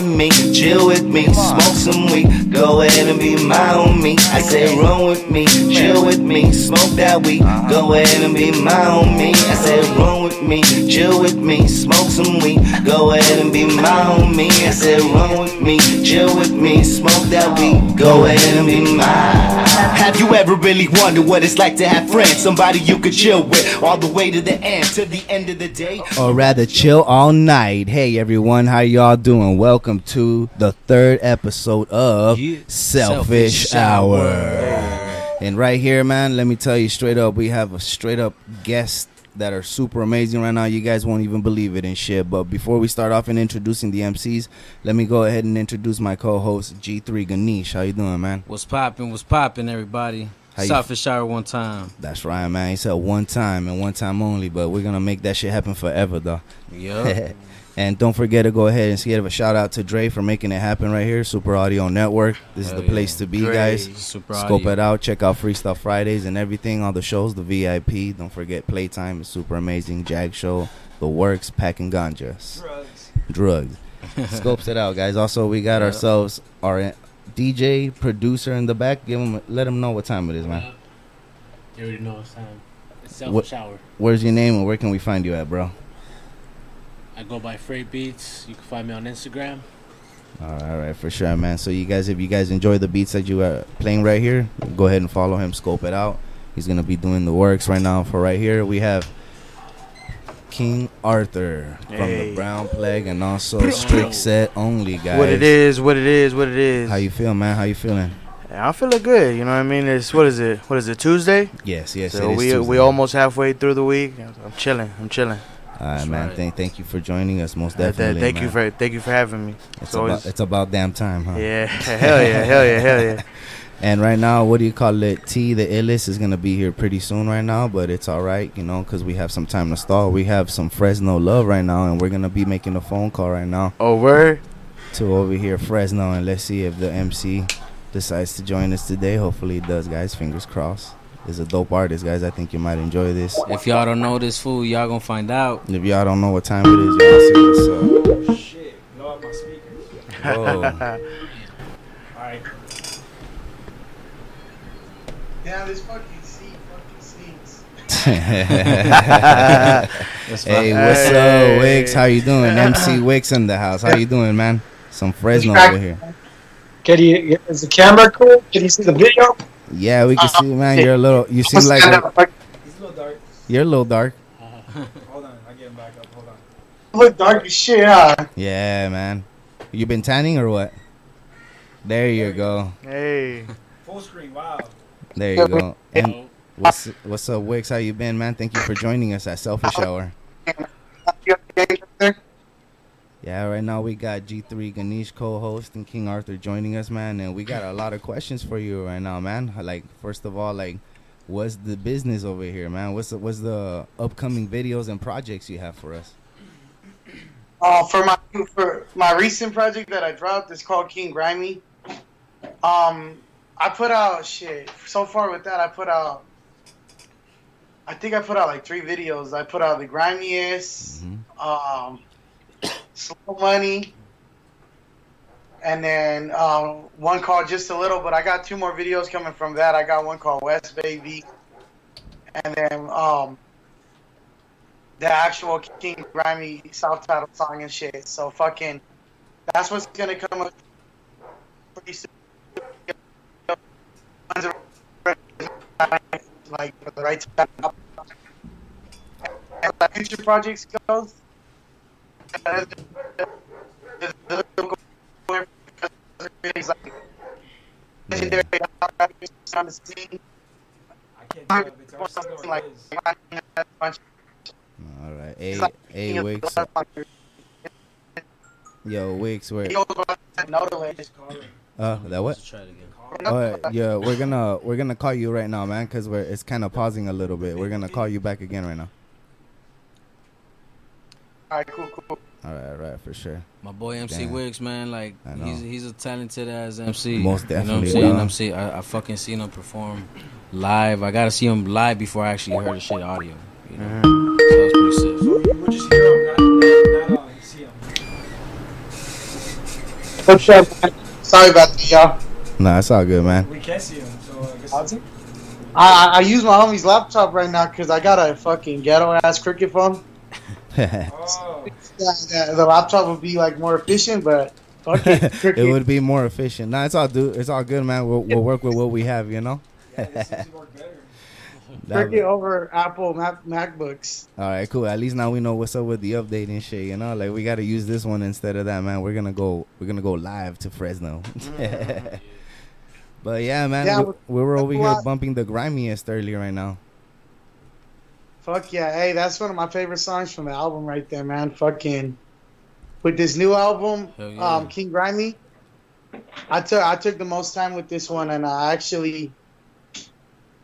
with me, chill with me, smoke some weed. Go ahead and be my homie. I say run with me, chill with me, smoke that weed. Go ahead and be my homie. I say run with me, chill with me, smoke some weed. Go ahead and be my homie. I said run with me, chill with me, smoke that weed. Go ahead and be mine. Have you ever really wondered what it's like to have friends? Somebody you could chill with all the way to the end, to the end of the day. or rather chill all night. Hey everyone, how y'all doing? Welcome to the third episode of Yeah. Selfish, Selfish Hour. Hour. And right here, man, let me tell you straight up, we have a straight up guest that are super amazing right now. You guys won't even believe it and shit. But before we start off in introducing the MCs, let me go ahead and introduce my co-host G3 Ganesh. How you doing, man? What's popping? What's popping, everybody? How you- Selfish hour one time. That's right, man. He said one time and one time only, but we're gonna make that shit happen forever, though. Yup. and don't forget to go ahead and give a shout out to Dre for making it happen right here. Super Audio Network. This is Hell the place to be, Dre, guys. Super Scope audio. it out. Check out Free Stuff Fridays and everything. All the shows, the VIP. Don't forget Playtime is super amazing. Jag Show, The Works, Packing Ganja, Drugs. Drugs. Scopes it out, guys. Also, we got Yeah. ourselves our DJ producer in the back. Give him, let him know what time it is, man. You already know it's time. It's self What- shower. Where's your name and where can we find you at, bro? I go by Freight Beats. You can find me on Instagram. All right, all right, for sure, man. So you guys, if you guys enjoy the beats that you are playing right here, go ahead and follow him. Scope it out. He's gonna be doing the works right now. For right here, we have King Arthur from the Brown Plague and also Strict Set Only guys. What it is, what it is, what it is. How you feel, man? How you feeling? Yeah, I'm feeling good. You know what I mean? It's what is it? What is it? Tuesday. Yes, yes. so it is we Tuesday. we almost halfway through the week. I'm chilling. I'm chilling. All right, That's man. right. Thank, thank you for joining us. Most definitely. thank man. you for thank you for having me. It's it's always- about it's about damn time, huh? Yeah, hell yeah, hell yeah, hell yeah. And right now, what do you call it? T, the illest, is gonna be here pretty soon right now, but it's all right, you know, because we have some time to stall. We have some Fresno love right now, and we're gonna be making a phone call right now Oh word. to over here Fresno, and let's see if the MC decides to join us today. Hopefully, it does, guys. Fingers crossed. Is a dope artist, guys. I think you might enjoy this. If y'all don't know this fool, y'all gonna find out. If y'all don't know what time it is, y'all see what's up. Shit, blow out my speakers. Whoa. Alright. Damn, this fucking seat fucking stinks. Hey, what's Hey. up, Wicks? How you doing? MC Wicks in the house. How you doing, man? Some Fresno over here. Can you, is the camera cool? Can you see the video? Yeah, we can uh, see, man. You're a little. You seem like a, up, like, It's a little dark. you're a little dark. Hold on, I get him back up. Hold on. look dark as shit, huh? Yeah, man. You been tanning or what? There you go. Hey. Full screen, wow. There you go. And Oh, what's what's up, Wicks? How you been, man? Thank you for joining us at Selfish Hour. Yeah, right now we got G3 Ganesh co-host and King Arthur joining us, man, and we got a lot of questions for you right now, man. Like first of all, like what's the business over here, man? What's the, what's the upcoming videos and projects you have for us? Uh, for my for my recent project that I dropped, it's called King Grimy. Um, I put out shit. So far with that, I put out. I think I put out like three videos. I put out the grimiest, Mhm. um, slow money, and then um, one called just a little. But I got two more videos coming from that. I got one called West Baby, and then um, the actual King Grimy self-titled song and shit. So fucking, that's what's gonna come up pretty soon. Like the right time. As future projects goes, All right, hey, hey, Wicks, yo, Wicks, where? He goes by no delay. Just call her. Uh, that what? Let's try it again. All right, yeah, we're gonna we're gonna call you right now, man, because we're it's kind of pausing a little bit. We're gonna call you back again right now. All right, cool, cool. All right, all right, for sure. My boy MC Damn. Wicks, man, like he's he's a talented ass MC. Most You know what I'm definitely, saying? dog. I'm see, I, I fucking seen him perform live. I gotta see him live before I actually heard the shit audio. You know, Mhm. so that's pretty sick. So you would just hear him, not, not, not see him. What's up? man? Sorry about that, y'all. Nah, it's all good, man. We can see him, so I guess. I, I, I use my homie's laptop right now because I got a fucking ghetto ass cricket phone. Oh, Yeah, uh, the, the laptop would be like more efficient, but fuck it, it would be more efficient. Nah, it's all do. It's all good, man. We'll, we'll work with what we have, you know. yeah, this seems to work better. That- cricket over Apple Mac, MacBooks. all right, cool. At least now we know what's up with the update and shit. You know, like we got to use this one instead of that, man. We're gonna go. We're gonna go live to Fresno. Mm-hmm. but yeah, man, Yeah, we, we were over here what- bumping the grimiest earlier right now. Fuck yeah, hey, that's one of my favorite songs from the album right there, man. Fucking with this new album, yeah. um, King Grimy. I took I took the most time with this one, and I actually,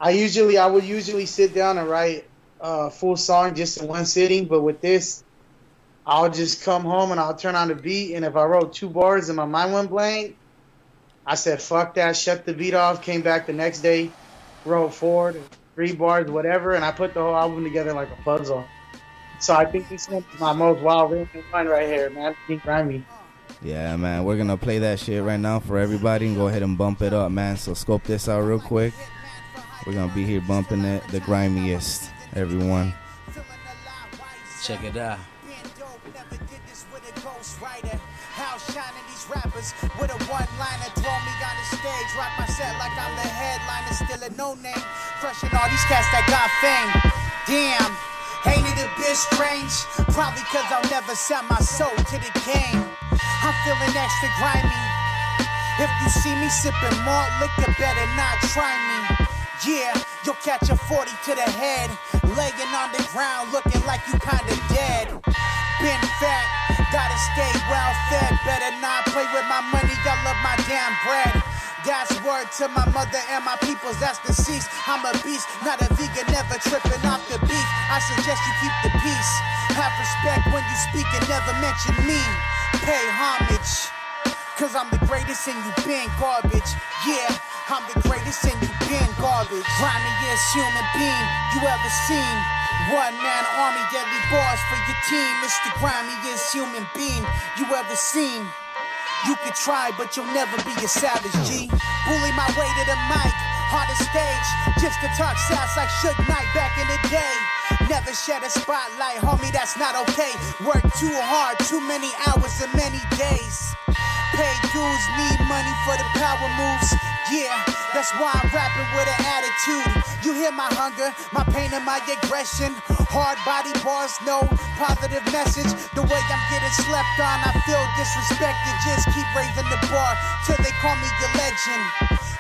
I usually I would usually sit down and write a full song just in one sitting, but with this, I'll just come home and I'll turn on the beat, and if I wrote two bars and my mind went blank, I said fuck that, shut the beat off, came back the next day, wrote forward three bars, whatever, and I put the whole album together like a puzzle. So I think this one is my most wild written one right here, man. King Grimy. Yeah, man, we're gonna play that shit right now for everybody and go ahead and bump it up, man. So scope this out real quick. We're gonna be here bumping it, the grimiest, everyone. Check it out. No name, crushing all these cats that got fame. Damn, ain't it a bit strange? Probably cause I'll never sell my soul to the game. I'm feeling extra grimy. If you see me sipping malt liquor, better not try me. Yeah, you'll catch a 40 to the head, laying on the ground looking like you kinda dead. Been fat, gotta stay well fed. Better not play with my money, I love my damn bread. That's word to my mother and my peoples that's deceased. I'm a beast, not a vegan, never tripping off the beef. I suggest you keep the peace. Have respect when you speak and never mention me. Pay homage. Cause I'm the greatest and you been garbage. Yeah, I'm the greatest and you been garbage. Grimiest human being you ever seen. One man army, deadly bars for your team. Mr. Grimiest human being you ever seen. You could try, but you'll never be a savage, G. Bully my way to the mic, hardest stage, just to talk sass like Suge Knight back in the day. Never shed a spotlight, homie, that's not okay. Work too hard, too many hours and many days. Pay dues, need money for the power moves. Yeah, that's why I'm rapping with an attitude. You hear my hunger, my pain, and my aggression. Hard body bars, no positive message. The way I'm getting slept on, I feel disrespected. Just keep raising the bar till they call me a legend.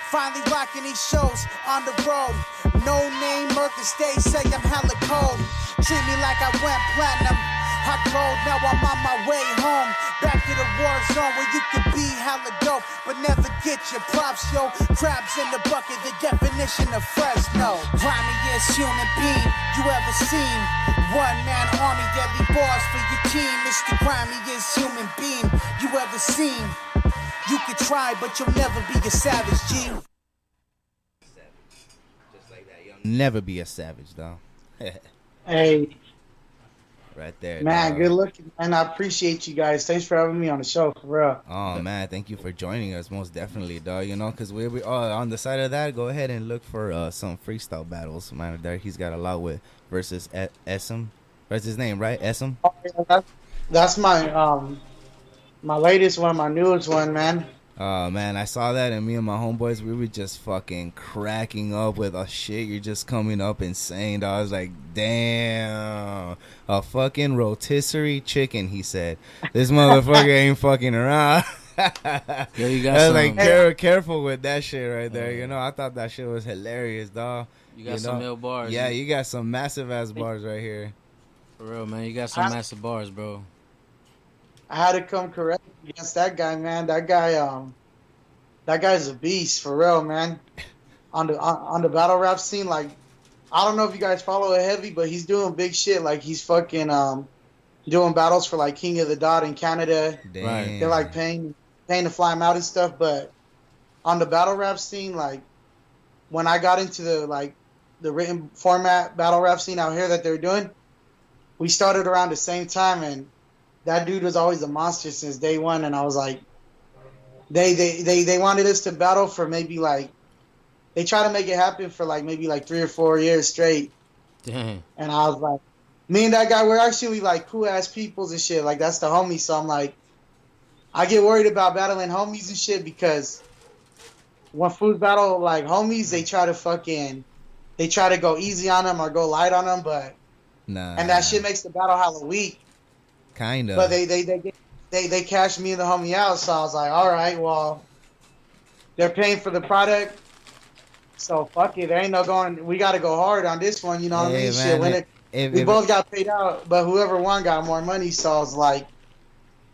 Finally rocking these shows on the road. No name, Merkin stage, say I'm hella cold. Treat me like I went platinum. Hot cold, now I'm on my way home. Back to the war zone where you could be hella dope, but never get your props, yo. Crabs in the bucket, the definition of Fresno. Grimiest human being you ever seen. One man army, deadly bars for your team. It's Mr. Grimiest human being you ever seen. You could try, but you'll never be a savage, G. Never be a savage, though. Hey, right there, man, dog. good looking, man. I appreciate you guys. Thanks for having me on the show, for real. Oh man, thank you for joining us. Most definitely, dog. You know, cause we we oh, on the side of that, go ahead and look for uh, some freestyle battles. Man, there he's got a lot with versus E- Esum. What's his name, right? Esum. Oh, yeah, that's, that's my um my latest one, my newest one, man. Oh man, I saw that, and me and my homeboys, we were just fucking cracking up with a shit. You're just coming up insane, dog. I was like, damn, a fucking rotisserie chicken. He said, "This motherfucker ain't fucking around." Yo, you I got was some. like, care, careful with that shit right there. You know, I thought that shit was hilarious, dog. you got you some know, ill bars. Yeah, you got some massive ass bars right here. for real, man. You got some massive bars, bro. I had to come correct against that guy, man. That guy, um, that guy's a beast for real, man. On the on, on the battle rap scene, like, I don't know if you guys follow it heavy, but he's doing big shit. Like he's fucking um, doing battles for like King of the Dot in Canada. Damn. They're like paying paying to fly him out and stuff. But on the battle rap scene, like when I got into the like the written format battle rap scene out here that they're doing, we started around the same time, and that dude was always a monster since day one. And I was like, they they they they wanted us to battle for maybe like they try to make it happen for like maybe like three or four years straight. Dang. And I was like, me and that guy, we're actually like cool ass peoples and shit. Like that's the homie. So I'm like, I get worried about battling homies and shit because when foods battle like homies, they try to fucking, they try to go easy on them or go light on them, but Nah. and that shit makes the battle hella weak. Kind of. But they they they they they cashed me and the homie out, so I was like, all right, well, they're paying for the product, so fuck it. There ain't no going. We got to go hard on this one. You know what I mean? man, Shit, when it, we if- both got paid out, but whoever won got more money. So I was like,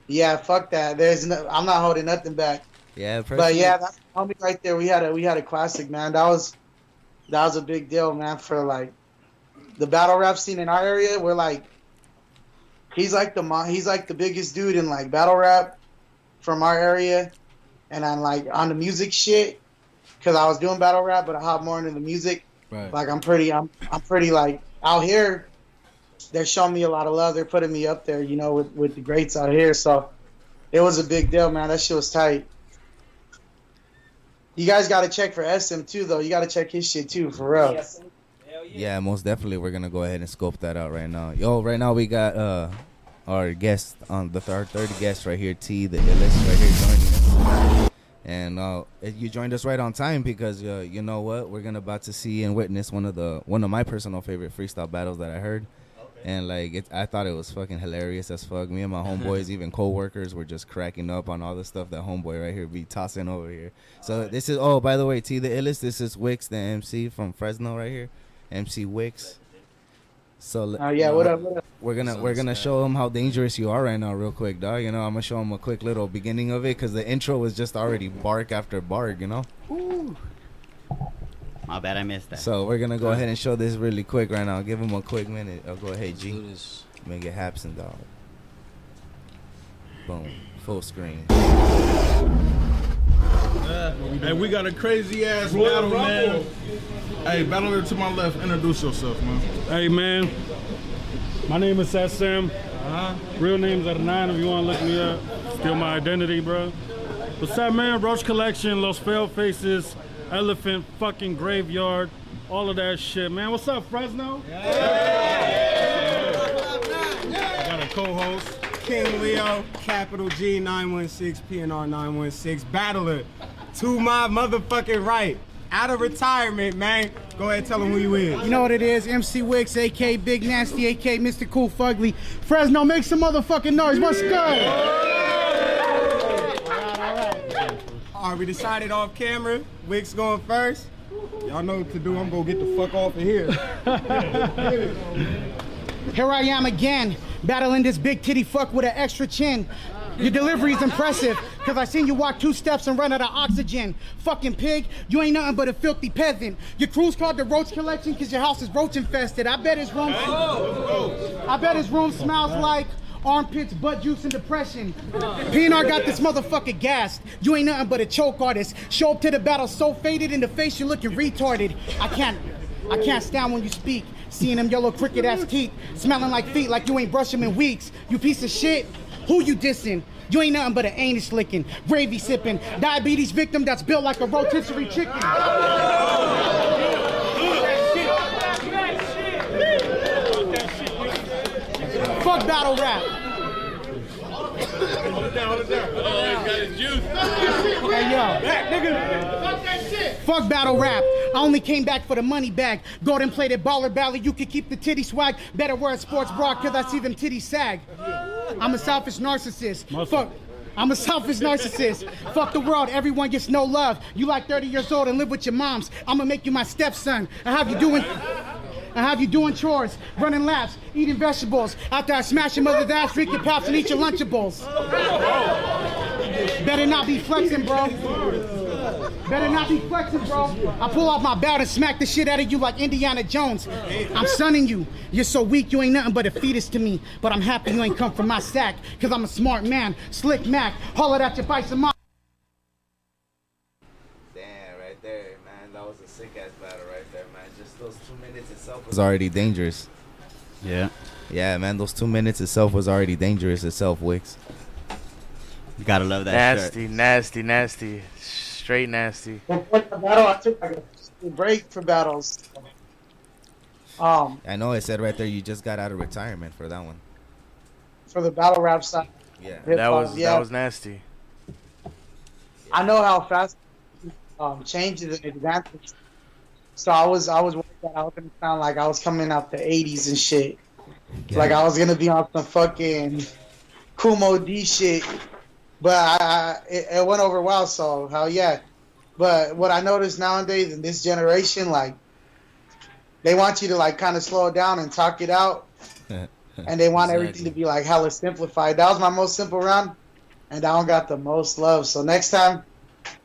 yeah, fuck that. There's no, I'm not holding nothing back. yeah, But yeah, that's homie right there. We had a we had a classic, man. That was that was a big deal, man. For like the battle rap scene in our area, we're like he's like the he's like the biggest dude in like battle rap from our area, and I'm like on the music shit because I was doing battle rap, but I hop more into the music. Right. Like I'm pretty, I'm I'm pretty like out here. They're showing me a lot of love. They're putting me up there, you know, with with the greats out here. So it was a big deal, man. That shit was tight. You guys got to check for SM too, though. You got to check his shit too, for real. Yeah, most definitely. We're gonna go ahead and scope that out right now. Yo, right now we got uh our guest on the th- our third guest right here, T, the illest, right here joining us. And uh, you joined us right on time because uh, you know what? We're gonna about to see and witness one of the one of my personal favorite freestyle battles that I heard. And like, it, I thought it was fucking hilarious as fuck. Me and my homeboys, even co-workers, were just cracking up on all the stuff that homeboy right here be tossing over here. So this is oh, by the way, T the illest. This is Wicks, the MC from Fresno, right here. MC Wicks. So Oh yeah, what up? What up? we're gonna we're gonna show him how dangerous you are right now, real quick, dog. You know, I'm gonna show him a quick little beginning of it because the intro was just already bark after bark, you know. Ooh. My bad, I missed that. So we're gonna go ahead and show this really quick right now. Give him a quick minute. I'll go ahead, G. Do this. Make it happen, dog. Boom, full screen. Hey, we got a crazy ass battle, man. Hey, battler to my left, introduce yourself, man. Hey man, my name is SM. Uh-huh. Real name's at nine if you want to look me up. Steal my identity, bro. What's up, man? Roach Collection, Los Fail Faces, Elephant fucking Graveyard, all of that shit, man. What's up, Fresno? I got a co-host, King Leo, capital G 916, PNR 916, battler to my motherfucking right. Out of retirement, man. Go ahead, tell him who you is. You know what it is? MC Wicks, A.K. Big Nasty, A.K. Mr. Cool Fugly. Fresno, make some motherfucking noise. What's good? All right, we decided off camera. Wick's going first. Y'all know what to do. I'm gonna get the fuck off of here. Here I am again, battling this big titty fuck with an extra chin. Your delivery is impressive, cause I seen you walk two steps and run out of oxygen. Fucking pig, you ain't nothing but a filthy peasant. Your crew's called the Roach Collection cause your house is roach infested. I bet his room I bet his room smells like armpits, butt juice, and depression. PNR got this motherfucker gassed. You ain't nothing but a choke artist. Show up to the battle so faded in the face you looking retarded. I can't I can't stand when you speak. Seeing them yellow cricket ass teeth, smelling like feet like you ain't brushed them in weeks. You piece of shit. Who you dissing? You ain't nothing but an anus licking, gravy sipping, diabetes victim that's built like a rotisserie chicken. Fuck battle rap. Hey yo. Back, Nigga. Fuck that shit. Fuck battle rap. I only came back for the money bag. Golden plated baller ballad. You could keep the titty swag. Better wear a sports bra cause I see them titties sag. I'm a selfish narcissist. Fuck. I'm a selfish narcissist. Fuck the world. Everyone gets no love. You like 30 years old and live with your moms. I'ma make you my stepson. I have you doing. I have you doing chores, running laps, eating vegetables. After I smash your mother's ass, drink your pops, and eat your Lunchables. Better not be flexing, bro. Better not be flexing, bro. I pull off my belt and smack the shit out of you like Indiana Jones. I'm sunning you. You're so weak, you ain't nothing but a fetus to me. But I'm happy you ain't come from my sack, cause I'm a smart man. Slick Mac, hollered at your bison mom. Damn, right there, man. That was a sick ass battle right there, man. Just those two minutes itself was already dangerous. Yeah. Yeah, man. Those two minutes itself was already dangerous itself, Wicks. You gotta love that nasty, shirt. nasty, nasty, straight nasty. Before the battle, I took like a break for battles. Um, I know it said right there you just got out of retirement for that one. for the battle rap side. Yeah. Hip That was yeah. that was nasty. I know how fast um, changes and advances. So I was I was I was gonna sound like I was coming out the '80s and shit. Like I was gonna be on some fucking Kool Moe Dee shit. But I, I it, it went over well, so hell yeah. But what I noticed nowadays in this generation, like they want you to like kind of slow it down and talk it out, and they want everything to be like hella simplified. That was my most simple round, and that one got the most love. So next time,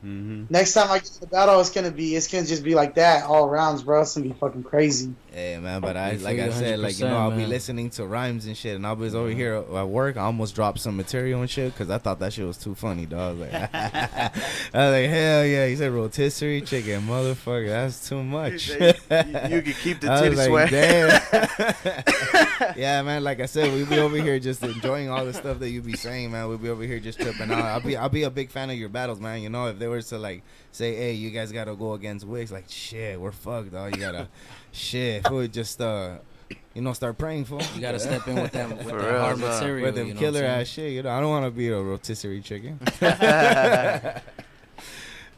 Mm-hmm. next time I get to the battle, it's gonna be it's gonna just be like that all rounds, bro. It's gonna be fucking crazy. Hey man, but I I like I said, like you know, I'll be listening to rhymes and shit, and I was over here at work. I almost dropped some material and shit because I thought that shit was too funny, dog. Like, I was like, hell yeah, he said rotisserie chicken, motherfucker, that's too much. You- you could keep the I titty like, sweat. damn. yeah, man. Like I said, we be over here just enjoying all the stuff that you be saying, man. We be over here just tripping out. I'll be, I'll be a big fan of your battles, man. You know, if they were to like say, hey, you guys gotta go against Wicks, like shit, we're fucked, dog. You gotta, shit, we would just uh. You know, start praying for. You gotta step in with them- with For that real, hard son. material. with them you know killer ass shit. You know, I don't want to be a rotisserie chicken. yeah,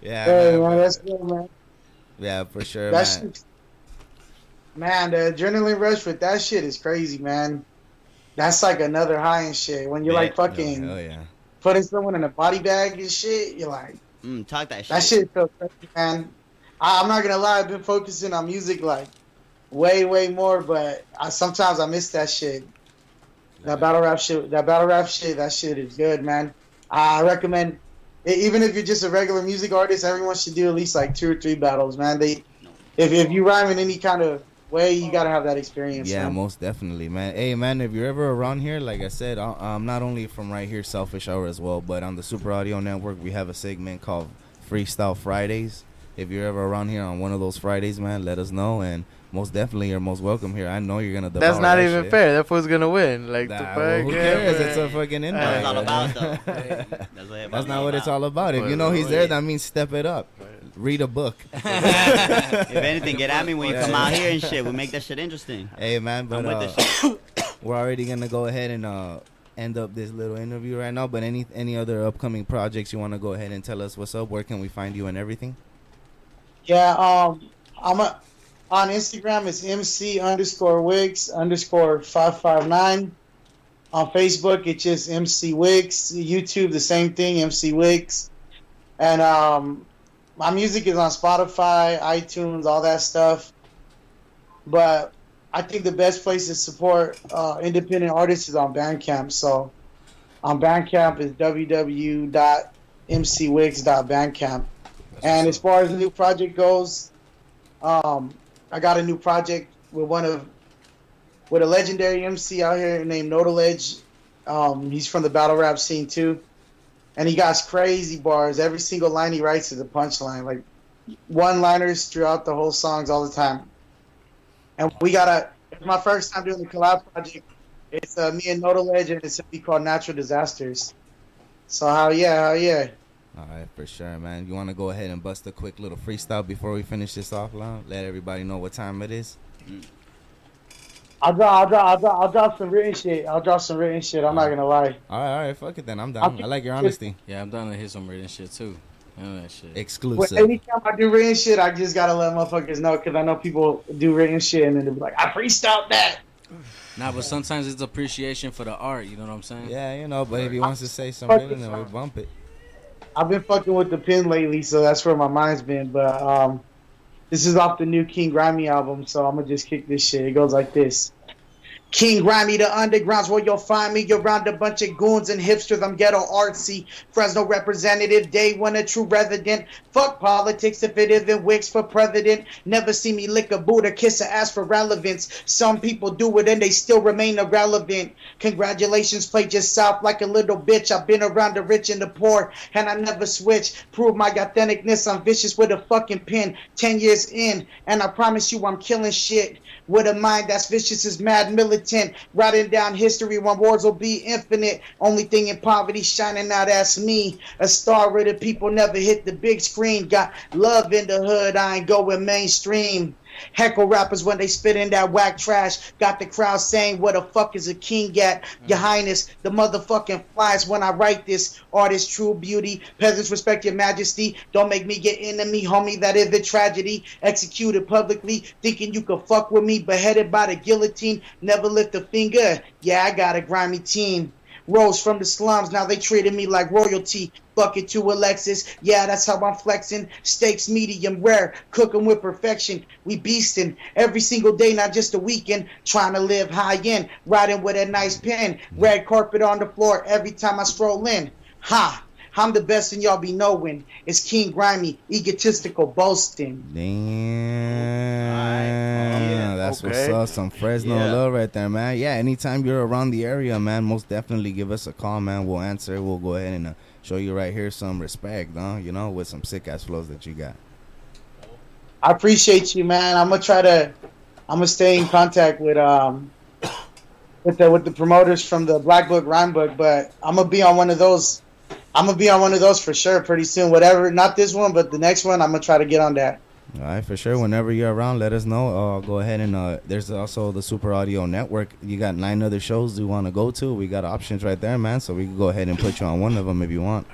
Hey, man, man, that's good, man. yeah, for sure, That man. shit, man, the adrenaline rush with that shit is crazy, man. That's like another high and shit. When you're like Yeah, fucking hell yeah. putting someone in a body bag and shit, you're like, Mm, talk that shit. that shit feels crazy, man. I, I'm not gonna lie, I've been focusing on music like way, way more, but I sometimes I miss that shit. That battle rap shit, that battle rap shit, that shit is good, man. I recommend, even if you're just a regular music artist, everyone should do at least like two or three battles, man. They, if if you rhyme in any kind of way, you gotta have that experience. Yeah, man. most definitely, man. Hey, man, if you're ever around here, like I said, I- I'm not only from right here, Selfish Hour as well, but on the Super Audio Network, we have a segment called Freestyle Fridays. If you're ever around here on one of those Fridays, man, let us know, and most definitely, you're most welcome here. I know you're gonna. That's not that even shit. fair. That fool's gonna win. Like the Nah, fuck. well, who cares? man. It's a fucking invite. That's what it's all about, though. That's what That's not what it's all about. If you know he's oh, there, that means step it up. Read a book. if anything, get at me when you come out here and shit. We make that shit interesting. Hey man, but I'm with uh, this shit. we're already gonna go ahead and uh, end up this little interview right now. But any any other upcoming projects you want to go ahead and tell us what's up? Where can we find you and everything? Yeah, um, I'm a, on Instagram. It's MC underscore Wicks underscore five five nine. On Facebook, it's just MC Wicks. YouTube, the same thing, MC Wicks. And um, my music is on Spotify, iTunes, all that stuff. But I think the best place to support uh, independent artists is on Bandcamp. So on Bandcamp is www.mcwicks.bandcamp. And as far as the new project goes, um, I got a new project with one of with a legendary MC out here named Notaledge. Um, he's from the battle rap scene too, and he got crazy bars. Every single line he writes is a punchline, like one-liners throughout the whole songs all the time. And we got a. It's my first time doing the collab project. It's uh, me and Notaledge, and it's a beat called Natural Disasters. So hell yeah, hell yeah. All right, for sure, man. You want to go ahead and bust a quick little freestyle before we finish this off, Lon? Let everybody know what time it is. I'll drop, I'll drop, I'll drop, I'll drop some written shit. I'll drop some written shit. I'm not gonna lie. All right, all right, fuck it then. I'm down. I like your honesty. Yeah, I'm down to hit some written shit too. I that shit. But Exclusive. anytime I do written shit, I just gotta let motherfuckers know because I know people do written shit and then they'll be like, I freestyled that. Nah, but sometimes it's appreciation for the art. You know what I'm saying? Yeah, you know. But if he wants to say something, then we bump it. I've been fucking with the pen lately, so that's where my mind's been. But um, this is off the new King Grimy album, so I'm gonna just kick this shit. It goes like this. King Grimy, the underground's where you'll find me. You're around a bunch of goons and hipsters. I'm ghetto artsy. Fresno representative, day one a true resident. Fuck politics if it isn't Wicks for president. Never see me lick a boot or kiss a ass for relevance. Some people do it and they still remain irrelevant. Congratulations, play just south like a little bitch. I've been around the rich and the poor and I never switch. Prove my authenticness. I'm vicious with a fucking pen. Ten years in, and I promise you I'm killing shit. With a mind that's vicious as mad militant, writing down history when wars will be infinite. Only thing in poverty shining out, that's me. A star where the people never hit the big screen. Got love in the hood, I ain't going mainstream. Heckle rappers when they spit in that whack trash. Got the crowd saying, What the fuck is a king at? Your mm. Highness, the motherfucking flies when I write this. Artist, true beauty. Peasants respect your majesty. Don't make me get enemy, homie. That is the tragedy. Executed publicly, thinking you could fuck with me. Beheaded by the guillotine. Never lift a finger. Yeah, I got a grimy team. Rose from the slums, now they treated me like royalty. Fuck it to Alexis, yeah, that's how I'm flexing. Steaks medium rare, cooking with perfection. We beasting every single day, not just a weekend. Trying to live high end, riding with a nice pen. Red carpet on the floor every time I stroll in. Ha! I'm the best and y'all be knowing. It's King Grimy, egotistical boasting. Damn, that's what's Okay. up. Some Fresno Yeah. love right there, man. Yeah, anytime you're around the area, man, most definitely give us a call, man. We'll answer. We'll go ahead and uh, show you right here some respect, huh? You know, with some sick ass flows that you got. I appreciate you, man. I'm gonna try to, I'm gonna stay in contact with um, with the with the promoters from the Black Book Rhyme Book, but I'm gonna be on one of those. I'm gonna be on one of those for sure pretty soon. Whatever, not this one, but the next one, I'm gonna try to get on that. All right, for sure. Whenever you're around, let us know. Uh, go ahead and uh, there's also the Super Audio Network. You got nine other shows you want to go to. We got options right there, man. So we can go ahead and put you on one of them if you want.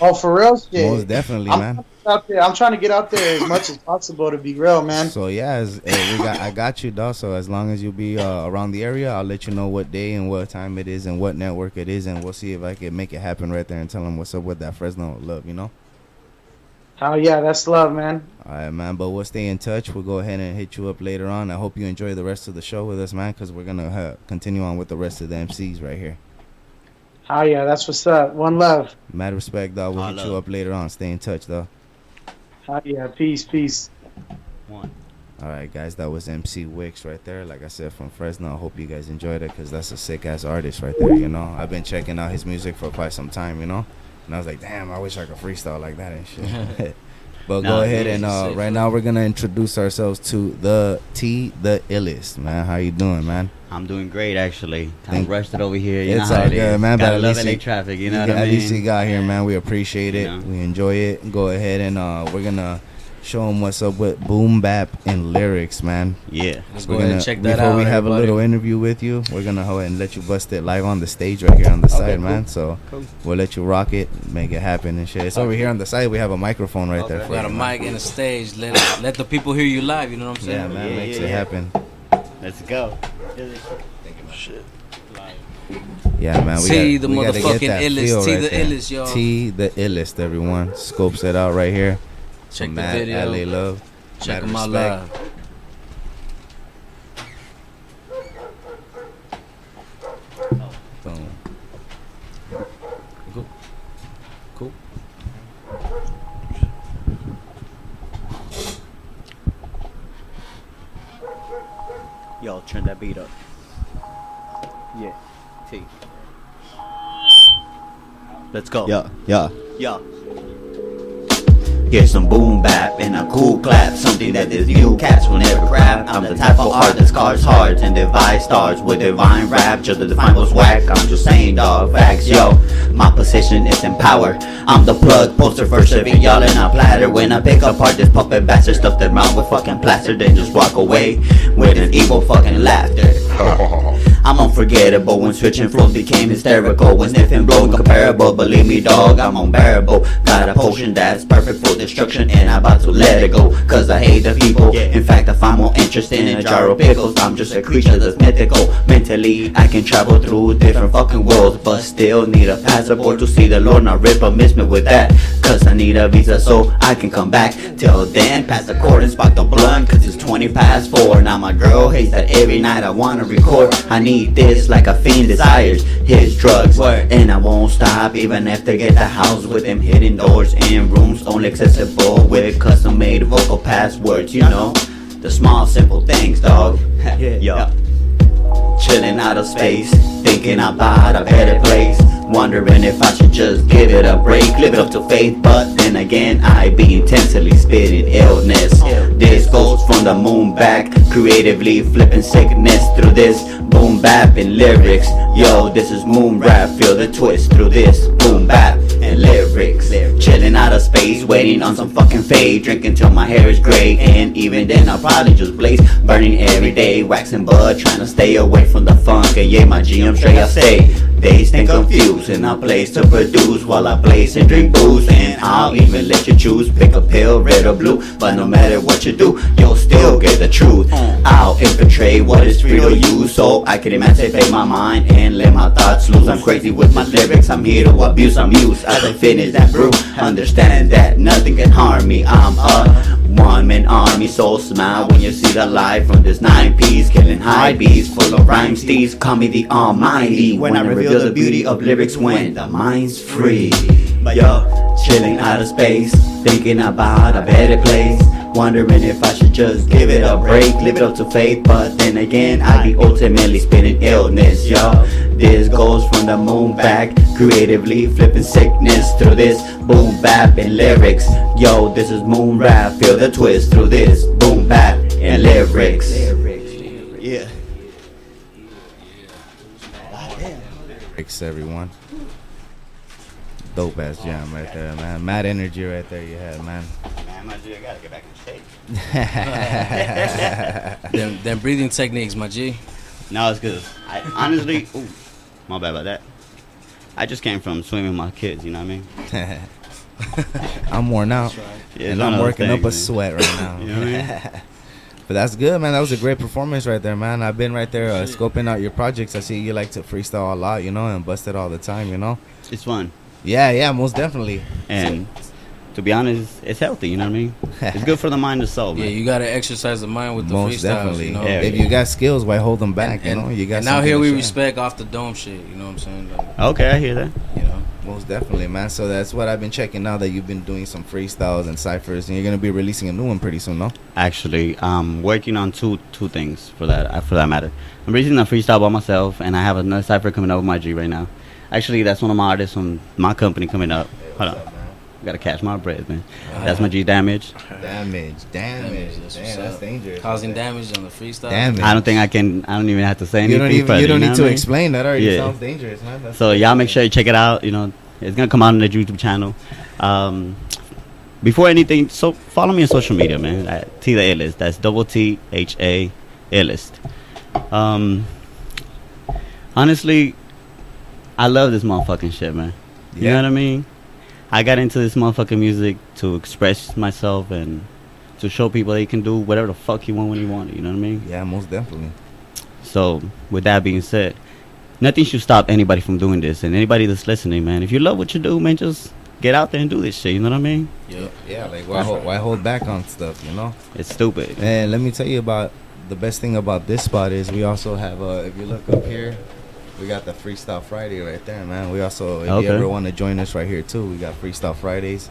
Oh, for real? Shit. Most definitely, I'm man. Out there, I'm trying to get out there as much as possible to be real, man. So yeah, as, we got I got you, dog. So as long as you be uh, around the area, I'll let you know what day and what time it is and what network it is, and we'll see if I can make it happen right there and tell them what's up with that Fresno love, you know. Oh yeah, that's love, man. All right, man. But we'll stay in touch. We'll go ahead and hit you up later on. I hope you enjoy the rest of the show with us, man, because we're gonna uh, continue on with the rest of the MCs right here. Oh yeah, that's what's up. One love. Mad respect, dog. We'll All hit you up later on. Stay in touch, though. Oh yeah, peace, peace. One. All right, guys, that was MC Wicks right there. Like I said, from Fresno. I hope you guys enjoyed it because that's a sick ass artist right there. You know, I've been checking out his music for quite some time. You know, and I was like, damn, I wish I could freestyle like that and shit. but Nah, go ahead and uh, right now we're gonna introduce ourselves to the T, the illest man. How you doing, man? I'm doing great, actually. Thank- rusted over here. You it's know all it good, is. man. Gotta but at love least LA traffic. You you know what I At least you got here, man. We appreciate it. You know. We enjoy it. Go ahead and uh, we're gonna show them what's up with boom bap and lyrics, man. Yeah. Let's We're go ahead and check that before out, Before we have everybody. a little interview with you, we're gonna go ahead and let you bust it live on the stage right here on the Okay, side, cool. man. So Cool. we'll let you rock it, make it happen and shit. It's over here on the side. We have a microphone right there. We For got a man. mic and a stage. Let let the people hear you live. You know what I'm saying? Yeah, man, makes it happen. Let's go. Shit. Yeah, man. We T, gotta, the we gotta motherfucking that illest. feel T, right the there. illest, y'all. T, the illest, everyone. Scopes it out right here. Check From the Mad video. LA Love. Check Mad them out live. Boom. Cool. Cool. Yo, turn that beat up. Yeah. T. Let's go. Yeah, yeah. Yeah. Here's some boom bap and a cool clap, something that these new cats will never grab. I'm the type of art that scars hearts and divides stars with divine rap. Just to define what's whack, I'm just saying dog facts, yo. My position is in power. I'm the plug poster for serving y'all in a platter. When I pick apart this puppet bastard, stuff them around with fucking plaster, then just walk away with an evil fucking laughter. I'm unforgettable when switching flows became hysterical. When sniffing blow incomparable, believe me, dog, I'm unbearable. Got a potion that's perfect for destruction, and I'm about to let it go. Cause I hate the people. In fact, I find more interest in a jar of pickles. I'm just a creature that's mythical. Mentally, I can travel through different fucking worlds, but still need a passport to see the Lord. Not rip or miss me with that. Cause I need a visa so I can come back. Till then, pass the cord and spark the blunt. Cause it's 20 past 4. Now my girl hates that every night I wanna record. I need this like a fiend desires his drugs. And I won't stop even if they get the house with them hidden doors and rooms only accessible with custom made vocal passwords, you know. The small simple things, dog. yeah. Yo. Chilling out of space, thinking about a better place. Wonder Wondering if I should just give it a break, live it up to faith. But then again, I be intensely spitting illness. This goes from the moon back, creatively flipping sickness through this boom bap and lyrics. Yo, this is moon rap, feel the twist through this boom bap and lyrics. Chilling out of space, waiting on some fucking fade, drinking till my hair is gray. And even then, I'll probably just blaze, burning every day, waxing bud, trying to stay away from the funk. And yeah, my GM straight, I stay dazed and confused. And I place to produce while I blaze and drink booze. And I'll even let you choose, pick a pill, red or blue. But no matter what you do, you'll still get the truth. I'll infiltrate what is free to you so I can emancipate my mind and let my thoughts loose. I'm crazy with my lyrics, I'm here to abuse, I'm used as I finish that brew. Understand that nothing can harm me, I'm a one man army, so smile when you see the light from this nine piece, killing high beats full of rhyme steeds. Call me the Almighty when I reveal the beauty of lyrics when the mind's free. But yo, chilling out of space, thinking about a better place. Wondering if I should just give it a break, live it up to faith. But then again, I be ultimately spinning illness, yo. This goes from the moon back, creatively flipping sickness through this boom bap and lyrics. Yo, this is moon rap, feel the twist through this boom bap and lyrics. Yeah. Yeah, yeah. Everyone. Dope ass jam right there, man. Mad energy right there you had, man. Man, my G, I gotta get back in shape. them, them breathing techniques, my G. No, it's good. I honestly, ooh, my bad about that. I just came from swimming with my kids. You know what I mean? I'm worn out. Yeah, and I'm of those working up a man. sweat right now. You know what I mean? but that's good, man. That was a great performance right there, man. I've been right there uh, scoping out your projects. I see you like to freestyle a lot, you know, and bust it all the time, you know. It's fun. Yeah, yeah, most definitely. And to be honest, it's healthy. You know what I mean? It's good for the mind and soul, man. Yeah, you gotta exercise the mind with the Most freestyles. definitely. You know? Yeah, if you got skills, why hold them back? you know, you got. and now here we share. respect off the dome shit. You know what I'm saying? Like, Okay, I hear that. you know. Most definitely, man. So that's what I've been checking now that you've been doing some freestyles and ciphers, and you're gonna be releasing a new one pretty soon, no? Actually, I'm working on two two things for that uh, for that matter. I'm releasing a freestyle by myself, and I have another cipher coming up with my G right now. Actually, that's one of my artists from my company coming up. Hold on. Gotta catch my breath, man. That's my G damage. Damage, damage. That's Damn, what's that's dangerous. Causing damage on the freestyle. Damage. I don't think I can. I don't even have to say anything. You anything. don't even. further, You don't know need to mean? explain. That already Yeah. sounds dangerous, man. That's So y'all make sure you check it out. You know, it's gonna come out on the YouTube channel. Um, before anything, so follow me on social media, man. At T the A-list. That's double T H A A-list. Um, honestly, I love this motherfucking shit, man. You Yeah. know what I mean? I got into this motherfucking music to express myself and to show people they can do whatever the fuck you want when you want it. You know what I mean? Yeah, most definitely. So, with that being said, nothing should stop anybody from doing this. And anybody that's listening, man, if you love what you do, man, just get out there and do this shit. You know what I mean? Yeah, Yeah, like why hold, why hold back on stuff, you know? It's stupid. And let me tell you about the best thing about this spot is we also have uh if you look up here, we got the Freestyle Friday right there, man. We also if Okay. you ever want to join us right here too, we got Freestyle Fridays.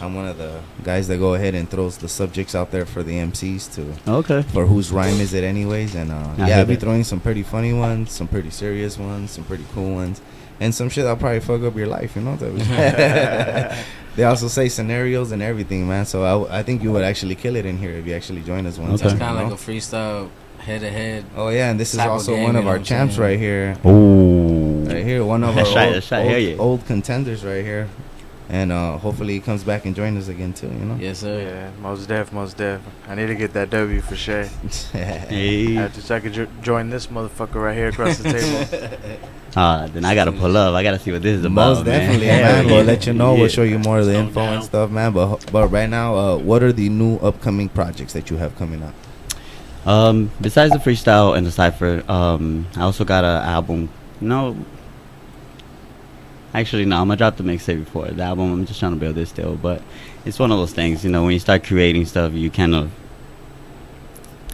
I'm one of the guys that go ahead and throws the subjects out there for the MCs to Okay. for whose rhyme is it anyways and uh yeah I'll be that. throwing some pretty funny ones, some pretty serious ones, some pretty cool ones. And some shit that'll probably fuck up your life, you know. they also say scenarios and everything, man. So I, I think you would actually kill it in here if you actually join us one Okay. time. It's kind you of know? like a freestyle head to head. Oh yeah, and this is also game, one of our champs saying? right here. Ooh. Right here, one of our That's right, old, that's right, old, hell yeah. old contenders right here. And uh, hopefully he comes back and joins us again too, you know? Yes, sir. Yeah, most def, most def. I need to get that W for sure. Hey. I just I could jo- join this motherfucker right here across the table. Uh, then I gotta pull up. I gotta see what this is about. Most definitely, man. man. We'll let you know. We'll show you more of the info and stuff, man. But but right now, uh, what are the new upcoming projects that you have coming up? Um, besides the freestyle and the cipher, um, I also got an album. No, actually, no. I'm gonna drop the mixtape before the album. I'm just trying to build this still, but it's one of those things. You know, when you start creating stuff, you kind of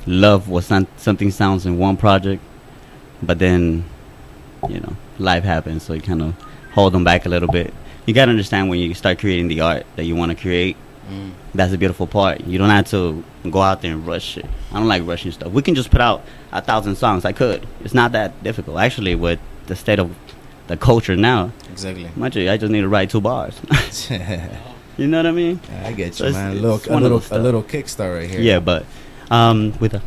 love what some, something sounds in one project, but then, you know, life happens, so you kind of hold them back a little bit. You gotta understand when you start creating the art that you want to create. Mm. That's the beautiful part. You don't have to go out there and rush it. I don't like rushing stuff. We can just put out a thousand songs. I could. It's not that difficult. Actually, with the state of the culture now. Exactly. Much I just need to write two bars. you know what I mean? I get So you, it's- man. A it's little, a little, a little kickstart right here. Yeah, but um, with a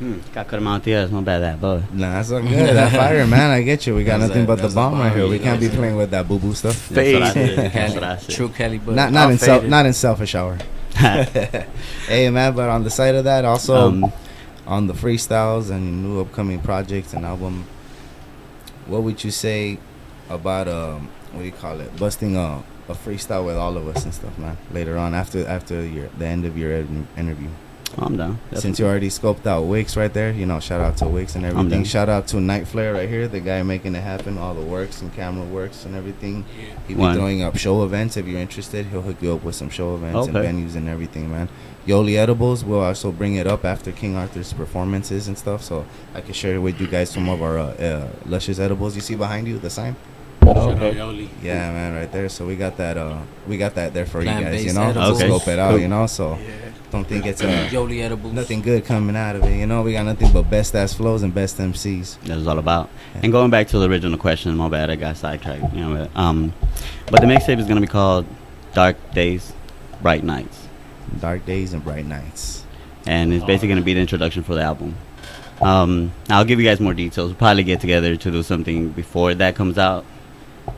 hmm, got cut him out the ass. Not bad that, but Nah, that's all good. That fire, man. I get you. We got That's nothing that- but the that's the bomb right here. We can't be playing with that boo boo stuff. That's what I Cali- That's what I said. True Kelly, but Not, not I'm in self, not in selfish hour. hey, man. But on the side of that, also Um, on the freestyles and new upcoming projects and album, what would you say about um, what do you call it, busting a, a freestyle with all of us and stuff, man? Later on, after after your the end of your interview. I'm down. Since you already scoped out Wicks right there, you know, shout out to Wicks and everything. Shout out to Night Flare right here, the guy making it happen, all the works and camera works and everything. He'll be One. throwing up show events if you're interested. He'll hook you up with some show events Okay. and venues and everything, man. Yoli Edibles will also bring it up after King Arthur's performances and stuff, so I can share with you guys some of our uh, uh, luscious edibles. You see behind you the sign? Shout out Yeah, man, right there. So we got that. Uh, we got that there for you guys. You know, edibles. Okay. scope it out. Cool. You know, so don't think it's uh, Yoli edibles. nothing good coming out of it. You know, we got nothing but best ass flows and best MCs. That's all about. And going back to the original question, my bad, I got sidetracked. You know, but, um, but the mixtape is gonna be called Dark Days, Bright Nights, Dark days and bright nights. and it's basically gonna be the introduction for the album. Um, I'll give you guys more details. We'll probably get together to do something before that comes out.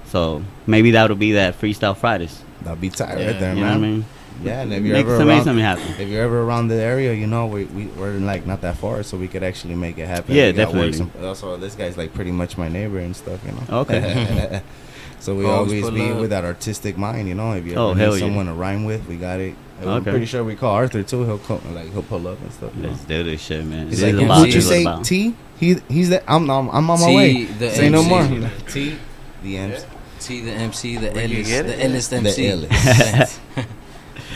So maybe that'll be that Freestyle Fridays. That'll be tight Yeah, right there, You know man. what I mean? Yeah, and if you're Make ever some- make around, something happen. if you're ever around the area, you know, we, we we're like not that far, so we could actually make it happen. Yeah, We got works definitely. and- Also, this guy's like pretty much my neighbor and stuff, you know. Okay. so we Always always be up. with that artistic mind, you know. If you ever Oh, need hell yeah. someone to rhyme with, we got it. And I'm pretty sure we call Arthur too. He'll come, like he'll pull up and stuff. Let's do this shit, man. He's This like, is about- you say about- T? He he's the I'm I'm, I'm on my T, way. the Say no MC. more. T, the MC. T the MC, the Where you illest, get the it? illest The MC.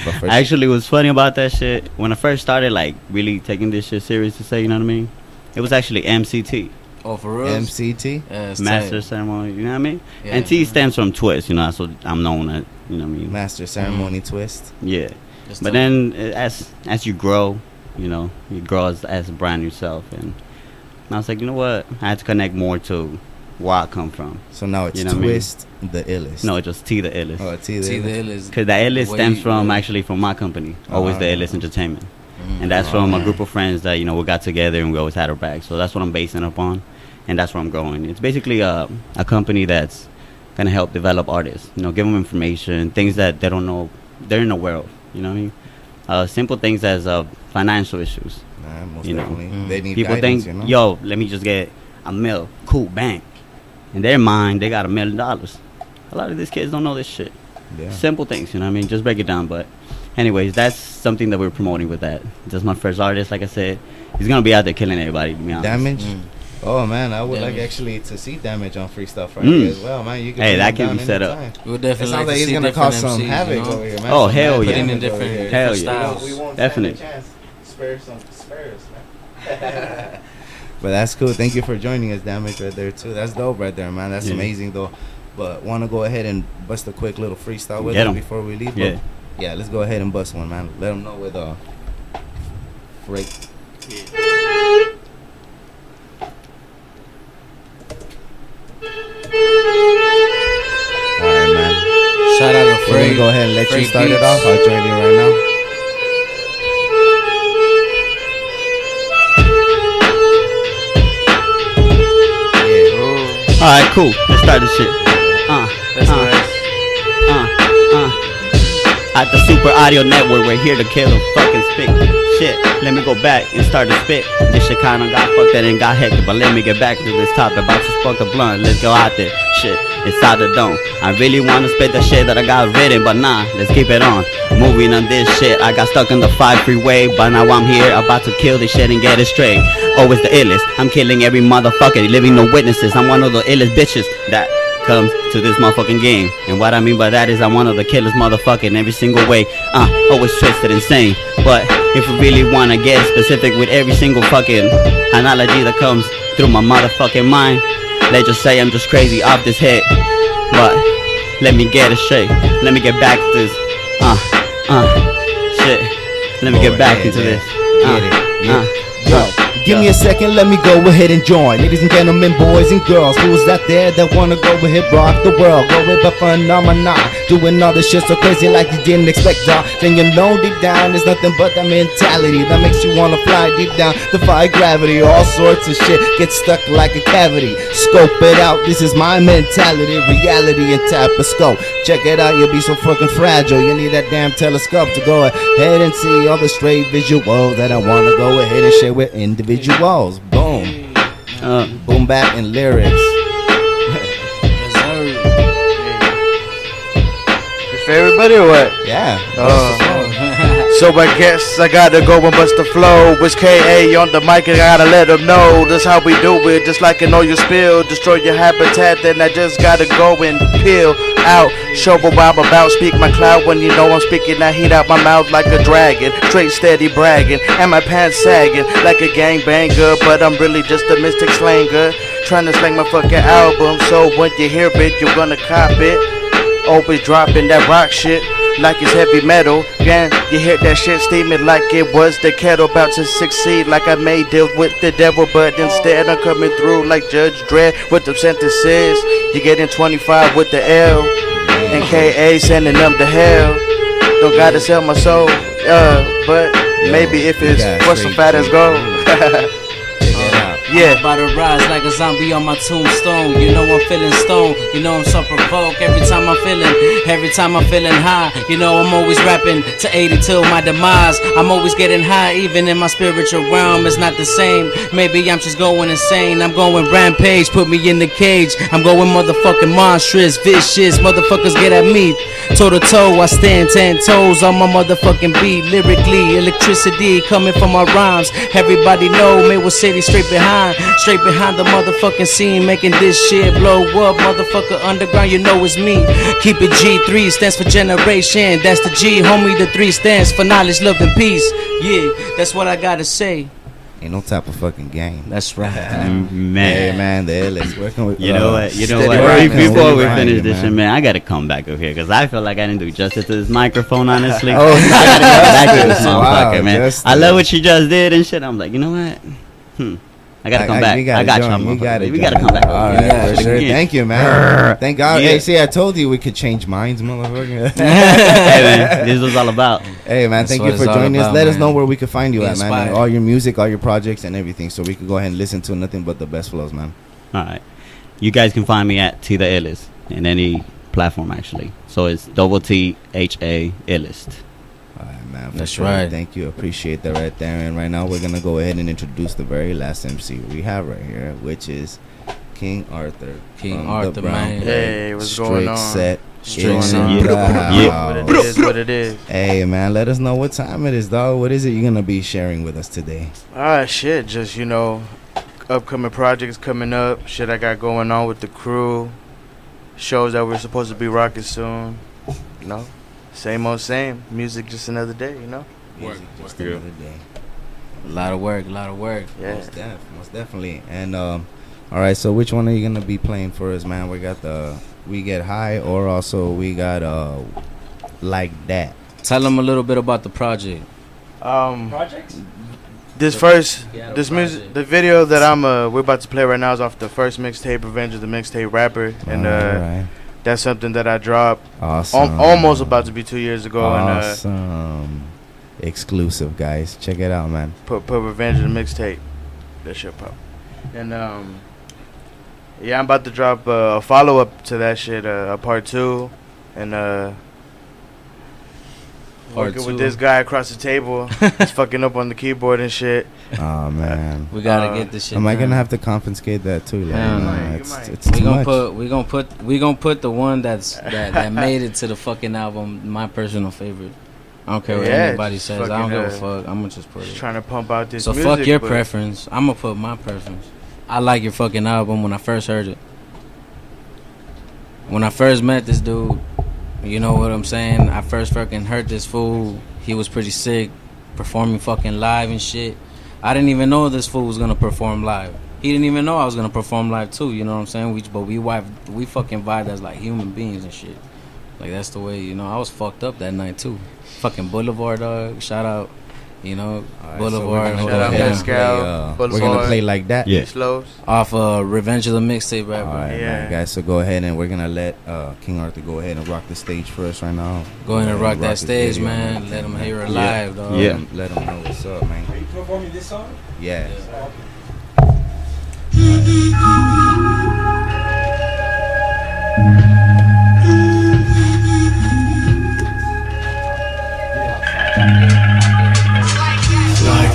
illest. But first, Actually, what's funny about that shit, when I first started, like, really taking this shit serious to say, you know what I mean? It was actually MCT, oh, for real? MCT. Yeah, Master tight. Ceremony, you know what I mean? Yeah. And T stands from Twist, you know, that's what I'm known as, you know what I mean? Master ceremony twist. Yeah. Just But then, uh, as as you grow, you know, you grow as, as a brand yourself. And I was like, you know what? I had to connect more to where I come from. So now it's You know what I mean? twist the illest. No, it's just T the illest. oh, T the T the illest. illest. Because the illest way stems from yeah. actually from my company, always the Ah. illest entertainment, Mm. and that's from a group of friends that you know we got together and we always had our back. So that's what I'm basing up on, and that's where I'm going. It's basically a a company that's gonna help develop artists. You know, give them information, things that they don't know, they're in the world. You know what I mean? Uh, simple things as uh, financial issues. Nah, most You know. Mm. They need People guidance, think, you know? yo, let me just get a mill, cool, bang. In their mind, they got a million dollars. A lot of these kids don't know this shit. Yeah. Simple things, you know what I mean? Just break it down. But, anyways, that's something that we're promoting with that. Just my first artist, like I said. He's going to be out there killing everybody, to be honest. Damage. Mm. Oh man, I would like actually to see damage on Freestyle Friday Mm. as well, man. You can Hey, that can be set up. We'll It definitely sounds like like to he's see gonna different cause some MCs, havoc you know? over here, man. Oh, hell mad yeah. Putting in damage over different. Hell different yeah. We won't Definitely. stand a chance. Spare some, spare us, man. but that's cool. Thank you for joining us, Damage, right there too. That's dope, right there, man. That's Yeah. amazing, though. But want to go ahead and bust a quick little freestyle with Get him before we leave? Yeah. But yeah. Let's go ahead and bust one, man. Let them know with uh, Freak. All right, man. Shout out to Free. go ahead and let you Free start it Beats. off. I'll join you right now. Yeah. All right, cool. Let's start this shit. Uh, That's uh, nice. uh, uh. At the Super Audio Network, we're here to kill and fucking spit. Shit, let me go back and start to spit. This shit kinda got fucked and got hectic, but let me get back to this topic. About to spark the blunt, let's go out there. Shit, inside the dome. I really wanna spit the shit that I got written, but nah, let's keep it on. Moving on this shit, I got stuck in the five freeway, but now I'm here, about to kill this shit and get it straight. Always the illest, I'm killing every motherfucker, leaving no witnesses. I'm one of the illest bitches that comes to this motherfucking game. And what I mean by that is I'm one of the killers motherfucker in every single way. Uh, always twisted and insane. But if we really wanna get specific with every single fucking analogy that comes through my motherfucking mind, let's just say I'm just crazy off this head. But let me get it straight. Let me get back to this. Uh, uh, shit. Let me get back into man. this. Get Uh, it. uh, Yo, uh. Give me a second, let me go ahead and join. Ladies and gentlemen, boys and girls, who's out there that wanna go ahead rock the world? Go with the phenomena, doing all this shit so crazy like you didn't expect, y'all. Then you know deep down there's nothing but that mentality that makes you wanna fly deep down, defy gravity. All sorts of shit get stuck like a cavity. Scope it out, this is my mentality, reality and tap a scope. Check it out, you'll be so fucking fragile. You need that damn telescope to go ahead and see all the straight visuals that I wanna go ahead and share with individuals. Boom. Uh, Boom back and lyrics. For everybody or what? Yeah. Oh. so I guess I gotta go and bust the flow. It's KA on the mic and I gotta let them know. That's how we do it. Just like an oil spill. Destroy your habitat. Then I just gotta go and peel out. Show what I'm about. Speak my cloud when you know I'm speaking. I heat out my mouth like a dragon. Straight steady bragging. And my pants sagging like a gangbanger. But I'm really just a mystic slanger. Trying to slang my fucking album. So when you hear it, you're gonna cop it. Always dropping that rock shit like it's heavy metal. Again, you hear that shit steaming like it was the kettle about to succeed. Like I made deal with the devil, but instead I'm coming through like Judge Dredd with the sentences. You getting 25 with the L, and KA sending them to hell. Don't gotta sell my soul, uh, but maybe if it's got for some straight fat as gold. Yeah. I'm about to rise like a zombie on my tombstone. You know I'm feeling stoned. You know I'm so provoked every time I'm feeling. Every time I'm feeling high. You know I'm always rapping to 80 till my demise. I'm always getting high, even in my spiritual realm. It's not the same. Maybe I'm just going insane. I'm going rampage. Put me in the cage. I'm going motherfucking monstrous, vicious. Motherfuckers get at me. Toe to toe, I stand ten toes on my motherfucking beat. Lyrically, electricity coming from my rhymes. Everybody know Maywood City straight behind, straight behind the motherfucking scene, making this shit blow up. Motherfucker underground, you know it's me. Keep it G3 stands for generation. That's the G, homie. The three stands for knowledge, love, and peace. Yeah, that's what I gotta say. Ain't no type of fucking game. That's right. man. Hey man, the illest. Working with You uh, know what? You know what? grinding, Before we finish this man. shit, man, I gotta come back up here because I feel like I didn't do justice to this microphone. Honestly, Oh, I gotta come back to this wow, man. just I love what you just did and shit. I'm like, you know what? Hmm. I gotta I- come I- back. you gotta I got join, you, you gotta. We gotta come back. All right, up right, here. for sure. Again. Thank you, man. Thank God. Yeah. Hey, see, I told you we could change minds, motherfucker. hey, man, this was all about. Hey, man, That's thank you for it's all joining us. about, Let us know where we can find you Be at, man. all your music, all your projects, and everything, so we could go ahead and listen to nothing but the best flows, man. All right. You guys can find me at T the Illest in any platform actually. So it's double T H A Illest. All right, man. That's sure. right. Thank you. Appreciate that right there. And right now, we're gonna go ahead and introduce the very last MC we have right here, which is King Arthur. King Arthur, the Brown man. Plate. Hey, what's Straight going on? set. Straight set. Yeah. What it house. is, what it is. Hey man, let us know what time it is, dog. What is it you're gonna be sharing with us today? Ah, shit. Just you know, upcoming projects coming up. Shit I got going on with the crew. Shows that we're supposed to be rocking soon. You know, same old same. Music just another day. You know. Music just another day. A lot of work, a lot of work. Yeah. Most, def, most definitely. And um, all right. So which one are you gonna be playing for us, man? We got the we get high, or also we got uh like that. Tell them a little bit about the project. Um, Projects? this The- first, Yeah, the this music, the video that I'm uh we're about to play right now is off the first mixtape, Revenge of the Mixtape Rapper, and uh, Alright. That's something that I dropped. Awesome. al- almost about to be two years ago, and uh, awesome. Exclusive, guys. Check it out, man. put put Revenge of the Mixtape. That shit pop. And um, yeah, I'm about to drop uh, a follow up to that shit, uh, a part two, and uh. Part Working two. with this guy across the table, he's fucking up on the keyboard and shit. Oh man. We gotta Uh, get this shit. Am I done. gonna have to confiscate that too? Like, Hell no, no. it's, it's we too gonna much. put we gonna put we gonna put the one that's that, that made it to the fucking album my personal favorite. I don't care what Yeah, anybody says. I don't fucking, give a uh, fuck. I'm gonna just put Just it. trying to pump out this So music. fuck your preference. I'm gonna put my preference. I like your fucking album when I first heard it. When I first met this dude, you know what I'm saying? I first fucking heard this fool. He was pretty sick, performing fucking live and shit. I didn't even know this fool was gonna perform live. He didn't even know I was gonna perform live too. You know what I'm saying? We but we vibe, we fucking vibe as like human beings and shit. Like that's the way you know. I was fucked up that night too. Fucking Boulevard dog. Shout out. You know, Alright, Boulevard. so we're Shout gonna out go ahead and Mezcal, play, uh, we're gonna play like that. Yeah. Slows. Off uh, Revenge of the Mixtape right? All right, man, guys. So go ahead and we're gonna let uh, King Arthur go ahead and rock the stage for us right now. Go ahead and rock that stage, video, man. Let 'em hear it Yeah. live, dog. Let Yeah. 'em- Let them know what's up, man. Are you performing this song? Yeah. like that,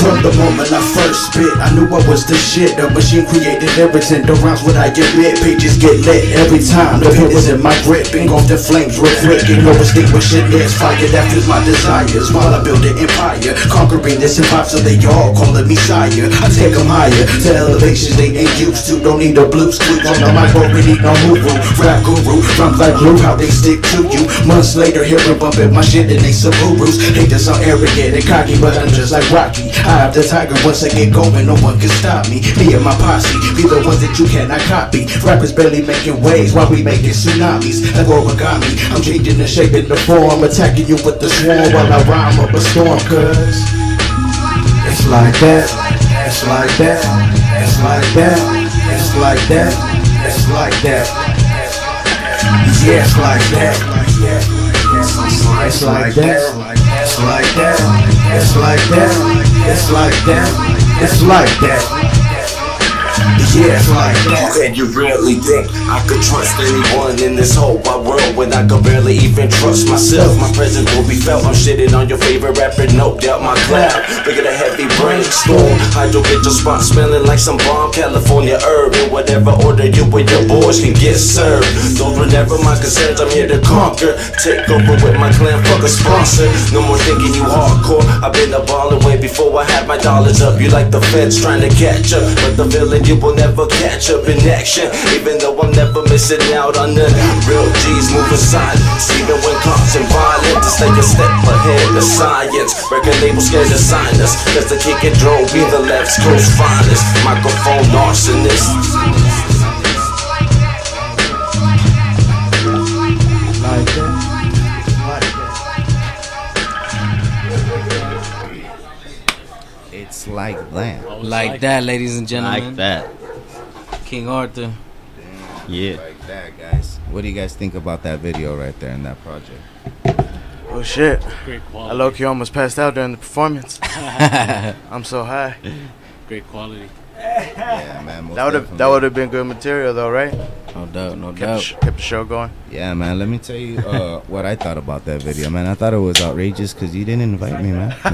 From the moment I first spit, I knew I was the shit. The machine created everything. The rounds when I admit, pages get lit every time. The pen is in my grip, and off the flames real quick. Ain't no extinguishing fire that fuels my desires while I build an empire. Conquering this impossible, they all calling me sire. I take them higher to elevations they ain't used to. Don't need a blue squeak on the mic, don't need no move. Rap guru, rhymes like glue, how they stick to you. Months later, hearing bumping my shit and they Subarus. Haters are arrogant and cocky, but I'm just like Rocky. Have the tiger once I get going, no one can stop me. Me and my posse, be the ones that you cannot copy. Rappers barely making waves while we making tsunamis. Like origami, I'm changing the shape and the form, attacking you with the swarm while I rhyme up a storm. Cause it's like that, it's like that, it's like that, it's like that, it's like that. It's like that. It's like that. It's like that. It's like that. It's like that. It's like that. Yeah, like that. And you really think I could trust anyone in this whole wide world when I could barely even trust myself? My presence will be felt. I'm shitting on your favorite rapper, no doubt my cloud. Look at a heavy brainstorm. Hydro get your spot smelling like some bomb California herb. In whatever order you and your boys can get served. Those were never my concerns. I'm here to conquer. Take over with my clan, fuck a sponsor. No more thinking you hardcore. I've been a baller way before I had my dollars up. You like the feds trying to catch up, but the villain you will never catch up in action. Even though I'm never missing out on none. Real G's moving silence, even when causing violence. To stay a step ahead of science. Record label scared to sign us. Cause the kick and drone be the left coast finest. Microphone arsonist. Like that. Like that, ladies and gentlemen. Like that. King Arthur. Yeah. Like that, guys. What do you guys think about that video right there in that project? Oh shit. Great I quality. low key almost passed out during the performance. I'm so high. Great quality. Yeah, man. That would have that would have been good material though, right? No doubt, no kept doubt. The sh- kept the show going. Yeah, man. Let me tell you uh, what I thought about that video, man. I thought it was outrageous because you didn't invite me, man.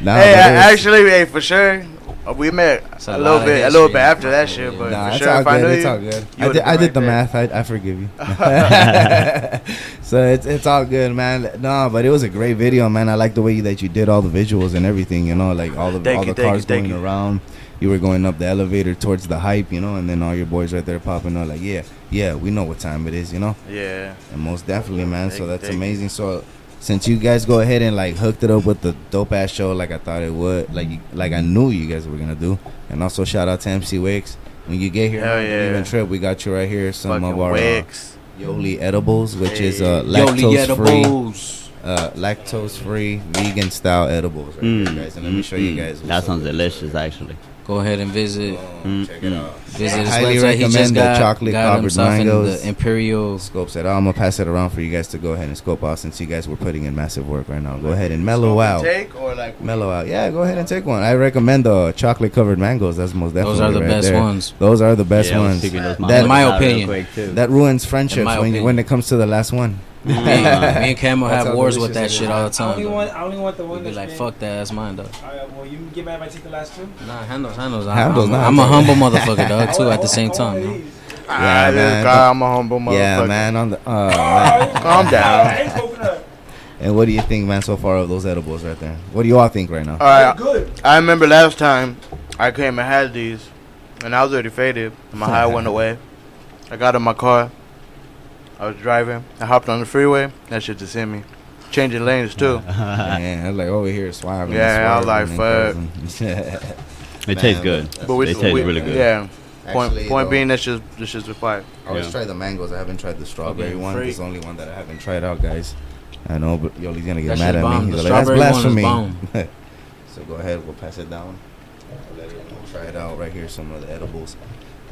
nah, hey, I, actually, hey, for sure. Uh, We met a a, little lot of bit, a little bit after that shit, but Nah, for it's sure, all if I good. knew It's you, all good. you I did, I been did the right math. I, I forgive you. so it's it's all good, man. No, but it was a great video, man. I like the way that you did all the visuals and everything. You know, like all the Thank all you, the thank you, cars going you. around. You were going up the elevator towards the hype, you know, and then all your boys right there popping up like, yeah, yeah, we know what time it is, you know. Yeah. And most definitely, man. Thank so that's thank you. amazing. So since you guys go ahead and like hooked it up with the dope ass show, like I thought it would, like you- like I knew you guys were gonna do, and also shout out to MC Wicks. When you get here, Hell man, yeah. Even trip, we got you right here. Some of Fucking our uh, Wicks. Yoli edibles, which is uh, lactose free, uh, lactose free, vegan style edibles, right Mm. there, guys. And let me show you Mm. guys. That sounds with delicious, actually. Go ahead and visit. Mm. Check it out. Visit I his highly website. He recommend just the got, chocolate got covered himself mangoes. the Imperial. Scopes it out. I'm gonna pass it around for you guys to go ahead and scope out since you guys were putting in massive work right now. Go ahead and mellow out. Take or like Mellow out. Yeah, go ahead and take one. I recommend the chocolate covered mangoes. That's most definitely Those are the right best there. ones. Those are the best Yeah, I ones. picking those That, In my motherfuckers out real opinion. that ruins friendships when, you, when it comes to the last one. Me, me and Camo That's have wars with that shit all the I time. only though. want, I only want the We one be that's like, fuck that, that's mine though. Alright, well, you can get mad if I take the last two. Nah, handles, handles. I- Handles, I'm, I'm a humble motherfucker, dog, too, at the same time. one you of know? these. Ah, man. guy, I'm a humble motherfucker. Yeah, man. On the uh, man. Calm down. I ain't smoking up. And what do you think, man, so far of those edibles right there? What do you all think right now? All right, Good. I remember last time I came and had these, and I was already faded. and My high went away. I got in my car. I was driving. I hopped on the freeway. That shit just hit me. Changing lanes too. Man, I was like over here swerving. Yeah, I was like, and It tastes good. But we, They taste we- really good. Yeah, Point Actually, point though- being, that's just this shit's a fire. I always try the mangoes. I haven't tried the strawberry Okay, one. free. It's the only one that I haven't tried out, guys. I know, but Yoli's gonna get That mad at bomb. me. The He's like, That's strawberry one is blasphemy. so go ahead, we'll pass it down. I'll let everyone try it out right here. Some of the edibles.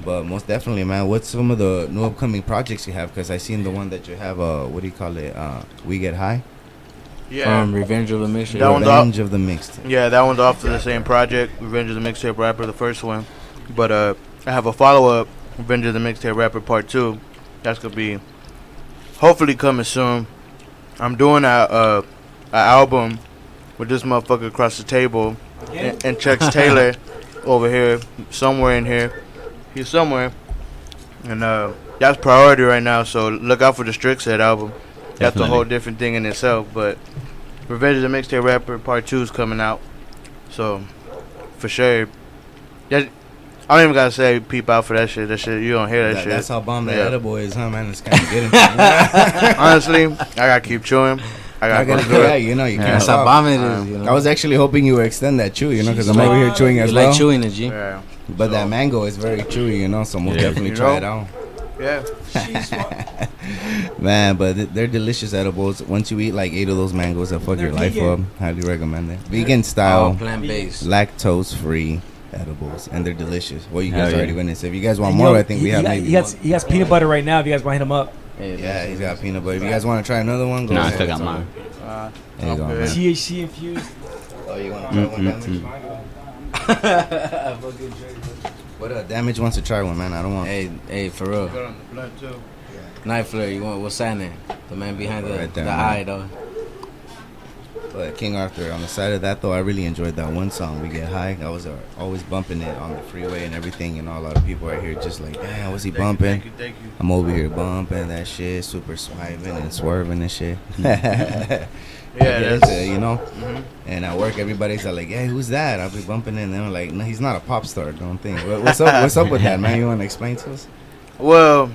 But most definitely, man. What's some of the new upcoming projects you have? Because I seen the one that you have. Uh, what do you call it? Uh, we get high. Yeah. From Revenge of the Mixtape. That one's Revenge off, of the Mixtape. Yeah, that one's off to the same project, Revenge of the Mixtape Rapper, the first one. But uh, I have a follow up, Revenge of the Mixtape Rapper Part Two. That's gonna be hopefully coming soon. I'm doing a uh, a album with this motherfucker across the table, and, and Chuck's Taylor over here, somewhere in here. He's somewhere, and uh, that's priority right now. So look out for the Strict Set album. That's a whole different thing in itself, but. Revenge of the Mixtape Rapper Part Two is coming out, so for sure. That, I don't even gotta say peep out for that shit. That shit you don't hear that, That- shit. that's how bomb that Yeah. edible is, huh, man? It's kind of getting. to Honestly, I gotta keep chewing. I gotta I gotta go get through you know, you can't That's how stop. bomb it is, you know. I was actually hoping you would extend that chew, you know, because I'm You over here chewing you as like well. chewing it, G. Yeah. But that mango is very chewy, you know, so we'll Yeah. definitely You try know? it out. Yeah. Man, but th- they're delicious edibles. Once you eat like eight of those mangoes, that fuck They're your life up. Highly recommend it. Vegan style, All plant-based. lactose free edibles, and they're delicious. Well, you Hell guys yeah. already witnessed. If you guys want And more, yo, I think he- we have got- maybe. He has, one. he has peanut butter right now. If you guys want to hit him up. Yeah, he's got peanut butter. If you guys want to try another one, go Nah, I ahead. still got mine. good. Uh, There you go. THC infused. Oh, you want to try one damage? What uh, damage wants to try one, man? I don't want. Hey, hey, for real. Good on the blood too. Night Flare, you want what's that name? The man behind the, Right there, the man. eye, though. But King Arthur, on the side of that though, I really enjoyed that one song, "We Get High." I was uh, always bumping it on the freeway and everything. You know, a lot of people right here just like, "Damn, what's he Thank you, bumping?" thank you, thank you. I'm over here bumping that shit, super swiping and swerving and shit. yeah, that's- you know. Mhm. And at work, everybody's like, "Hey, who's that?" I'll be bumping in, and they're like, "No, he's not a pop star. Don't think." What- What's up? What's up with that, man? You want to explain to us? Well,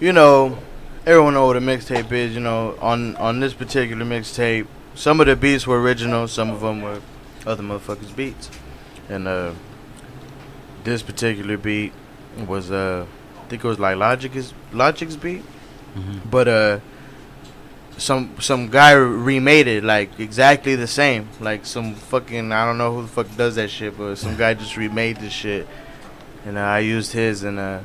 you know, everyone know what a mixtape is. You know, on on this particular mixtape, some of the beats were original, some of them were other motherfuckers' beats, and uh, this particular beat was uh, I think it was like Logic's Logic's beat, but uh, some some guy remade it like exactly the same, like some fucking I don't know who the fuck does that shit, but some guy just remade this shit, and uh, I used his and uh.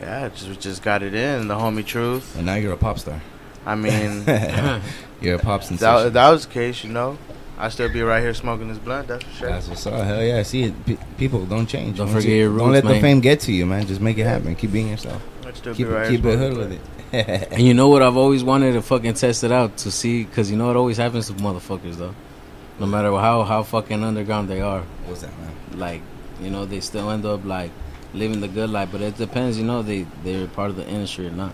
Yeah, just just got it in the homie truth. And now you're a pop star. I mean, You're a pop That, sensation. that was the case, you know. I still be right here smoking this blunt. That's for sure. That's what's up. Hell yeah. See it. P- people don't change. Don't Once forget you- your Don't roots, let the fame get to you, man. Just make it happen. Keep being yourself. I'd still keep be right keep here it hood with it. And you know what? I've always wanted to fucking test it out to see, because you know it always happens to motherfuckers, though. No matter how, how fucking underground they are. What's that, man? Like, you know, they still end up, like, living the good life. But it depends, you know, they, they're part of the industry or not.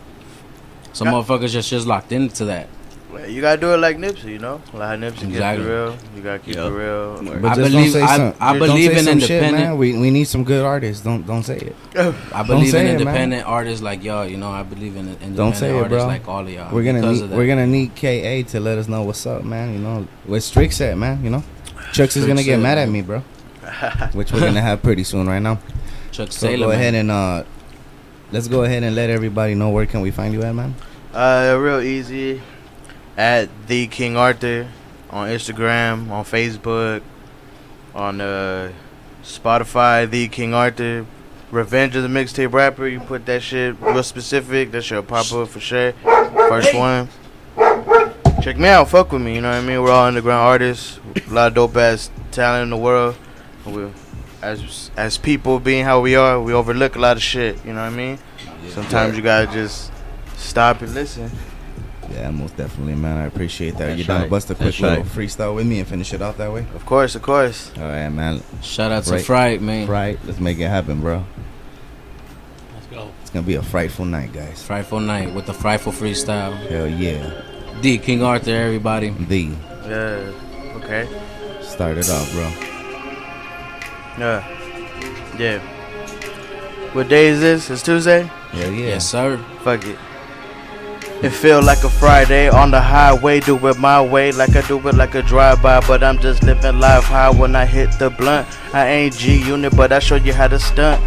Some motherfuckers just, just locked into that. Well, You gotta do it like Nipsey, you know. Like Nipsey keeps Exactly. it real. You gotta keep Yeah. it real. But I just believe- don't say I- some, I don't believe say in some shit, independent- man. We we need some good artists. Don't don't say it. I Don't believe say in it, man. independent artists like y'all. You know, I believe in independent Don't say it, artists bro. like all of y'all. We're gonna need of we're gonna need Ka to let us know what's up, man. You know, with Strict set, man. You know, Chucks is gonna get mad at me, bro. Which we're gonna have pretty soon, right now. Chuck So Sailor, go man. ahead and uh, let's go ahead and let everybody know where can we find you at, man. Uh, real easy. At the King Arthur on Instagram, on Facebook, on uh, Spotify. The King Arthur. Revenge of the Mixtape Rapper. You put that shit real specific. That shit'll pop up for sure. First one. Check me out. Fuck with me. You know what I mean? We're all underground artists. A lot of dope ass talent in the world. We, as as people being how we are, we overlook a lot of shit. You know what I mean? Sometimes you gotta just stop and listen. Yeah, most definitely, man. I appreciate that. That's you down to bust a quick That's little right. freestyle with me and finish it off that way? Of course, of course. All right, man. Shout out to Fright, man. Fright, let's make it happen, bro. Let's go. It's gonna be a frightful night, guys. Frightful night with the frightful freestyle. Hell yeah. D King Arthur, everybody. The Yeah. Okay. start it off, bro. Yeah. Yeah. What day is this? It's Tuesday? Hell yeah. Yes, sir. Fuck it. It feel like a Friday on the highway, do it my way, like I do it like a drive-by. But I'm just living life high when I hit the blunt. I ain't G Unit, but I show you how to stunt.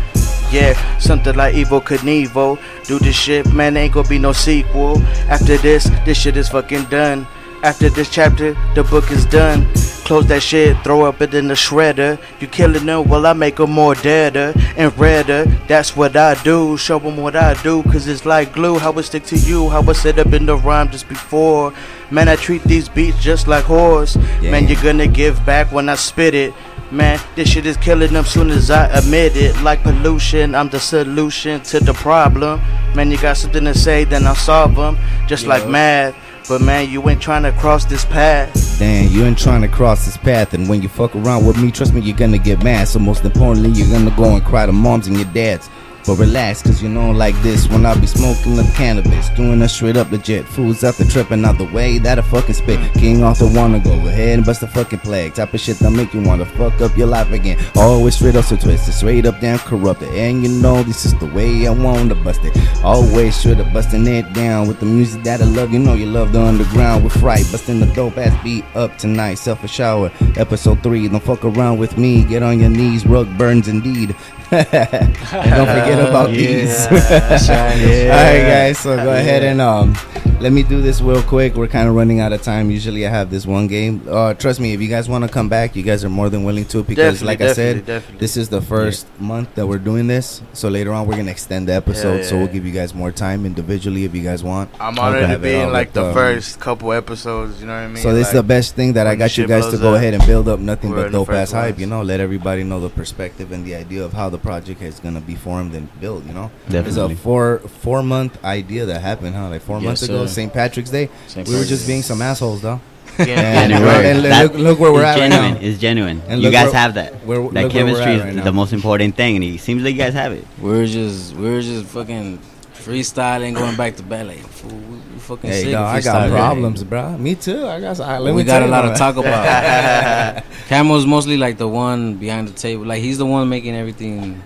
Yeah, something like Evil Knievel. Do this shit, man, ain't gonna be no sequel. After this, this shit is fucking done. After this chapter, the book is done. Close that shit, throw up it in the shredder. You killing them, well, I make them more deader and redder. That's what I do. Show them what I do, cause it's like glue. How it stick to you, how I set up in the rhyme just before. Man, I treat these beats just like horse. Man, you're gonna give back when I spit it. Man, this shit is killing them soon as I admit it. Like pollution, I'm the solution to the problem. Man, you got something to say, then I'll solve them. Just like math. But man, you ain't trying to cross this path. Damn, you ain't trying to cross this path, and when you fuck around with me, trust me, you're gonna get mad. So most importantly, you're gonna go and cry to moms and your dads. But relax, cause you know like this when I be smoking the cannabis, doing a straight up legit. Fools out the tripping out the way that I fucking spit. King Arthur wanna go ahead and bust the fucking plague. Type of shit that make you wanna fuck up your life again. Always straight up so twisted, straight up damn corrupted. And you know this is the way I wanna bust it. Always straight up busting it down with the music that I love. You know you love the underground with fright. Busting the dope ass beat up tonight. Self a shower, episode three. Don't fuck around with me. Get on your knees, rug burns indeed. And don't forget about these. Yeah. All right, guys. So go ahead and um, let me do this real quick. We're kind of running out of time. Usually, I have this one game. Uh, trust me, if you guys want to come back, you guys are more than willing to. Because, Definitely, like I said, definitely, definitely. this is the first month that we're doing this. So later on, we're gonna extend the episode. So yeah. we'll give you guys more time individually if you guys want. I'm We'll honored to be like with, the um, first couple episodes. You know what I mean? so this is the best thing that I got you guys to go up, ahead and build up nothing but in the dope ass hype. You know, let everybody know the perspective and the idea of how the project is gonna be formed and built. You know, definitely. it's a four four month idea that happened, huh? Like four Yes, months ago, sir. St. Patrick's Day. St. We were Patrick's just Day. being some assholes, though. Yeah, And, yeah, look- right. and look, look where we're is at right genuine. now. It's genuine. And you guys where- have that. where- that chemistry at is right the most important thing, and it seems like you guys have it. We're just we were just fucking freestyling, going back to ballet. like fool, we, we fucking Hey, sick. no, of I got problems, bro. Me too. I got. I, let we me got a lot to talk about. Camo's mostly like the one behind the table. Like he's the one making everything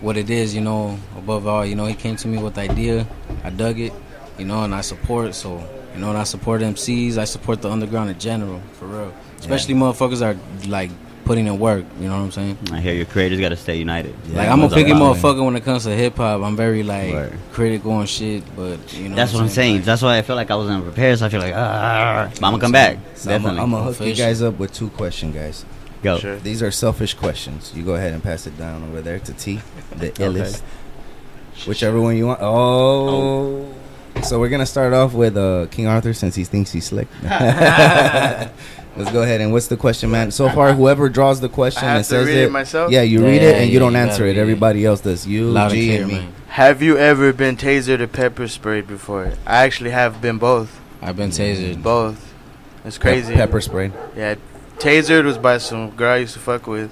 what it is, you know, above all. You know, he came to me with the idea. I dug it, you know, and I support. So, you know, and I support MCs. I support the underground in general, for real. Especially motherfuckers are like putting in work. You know what I'm saying? I hear your creators got to stay united. like I'm a picky motherfucker when it comes to hip hop. I'm very like Word. critical on shit, but you know That's what I'm saying. That's why I feel like I wasn't prepared. So I feel like, ah, but I'm gonna come back. So I'm Definitely. gonna hook you guys up with two questions, guys. Go. Sure. These are selfish questions. You go ahead and pass it down over there to T, the illest. Whichever one you want. Oh. oh. So we're gonna start off with uh, King Arthur since he thinks he's slick. Let's go ahead and what's the question, man? So far, whoever draws the question I have and to says read it, it myself? yeah, you read Yeah, it and you yeah, don't you answer it. be Everybody else does. You, Loud and G, clear, and me. man. Have you ever been tasered or pepper sprayed before? I actually have been both. I've been tasered. Both. It's Pep- crazy. pepper sprayed. Yeah, tasered was by some girl I used to fuck with,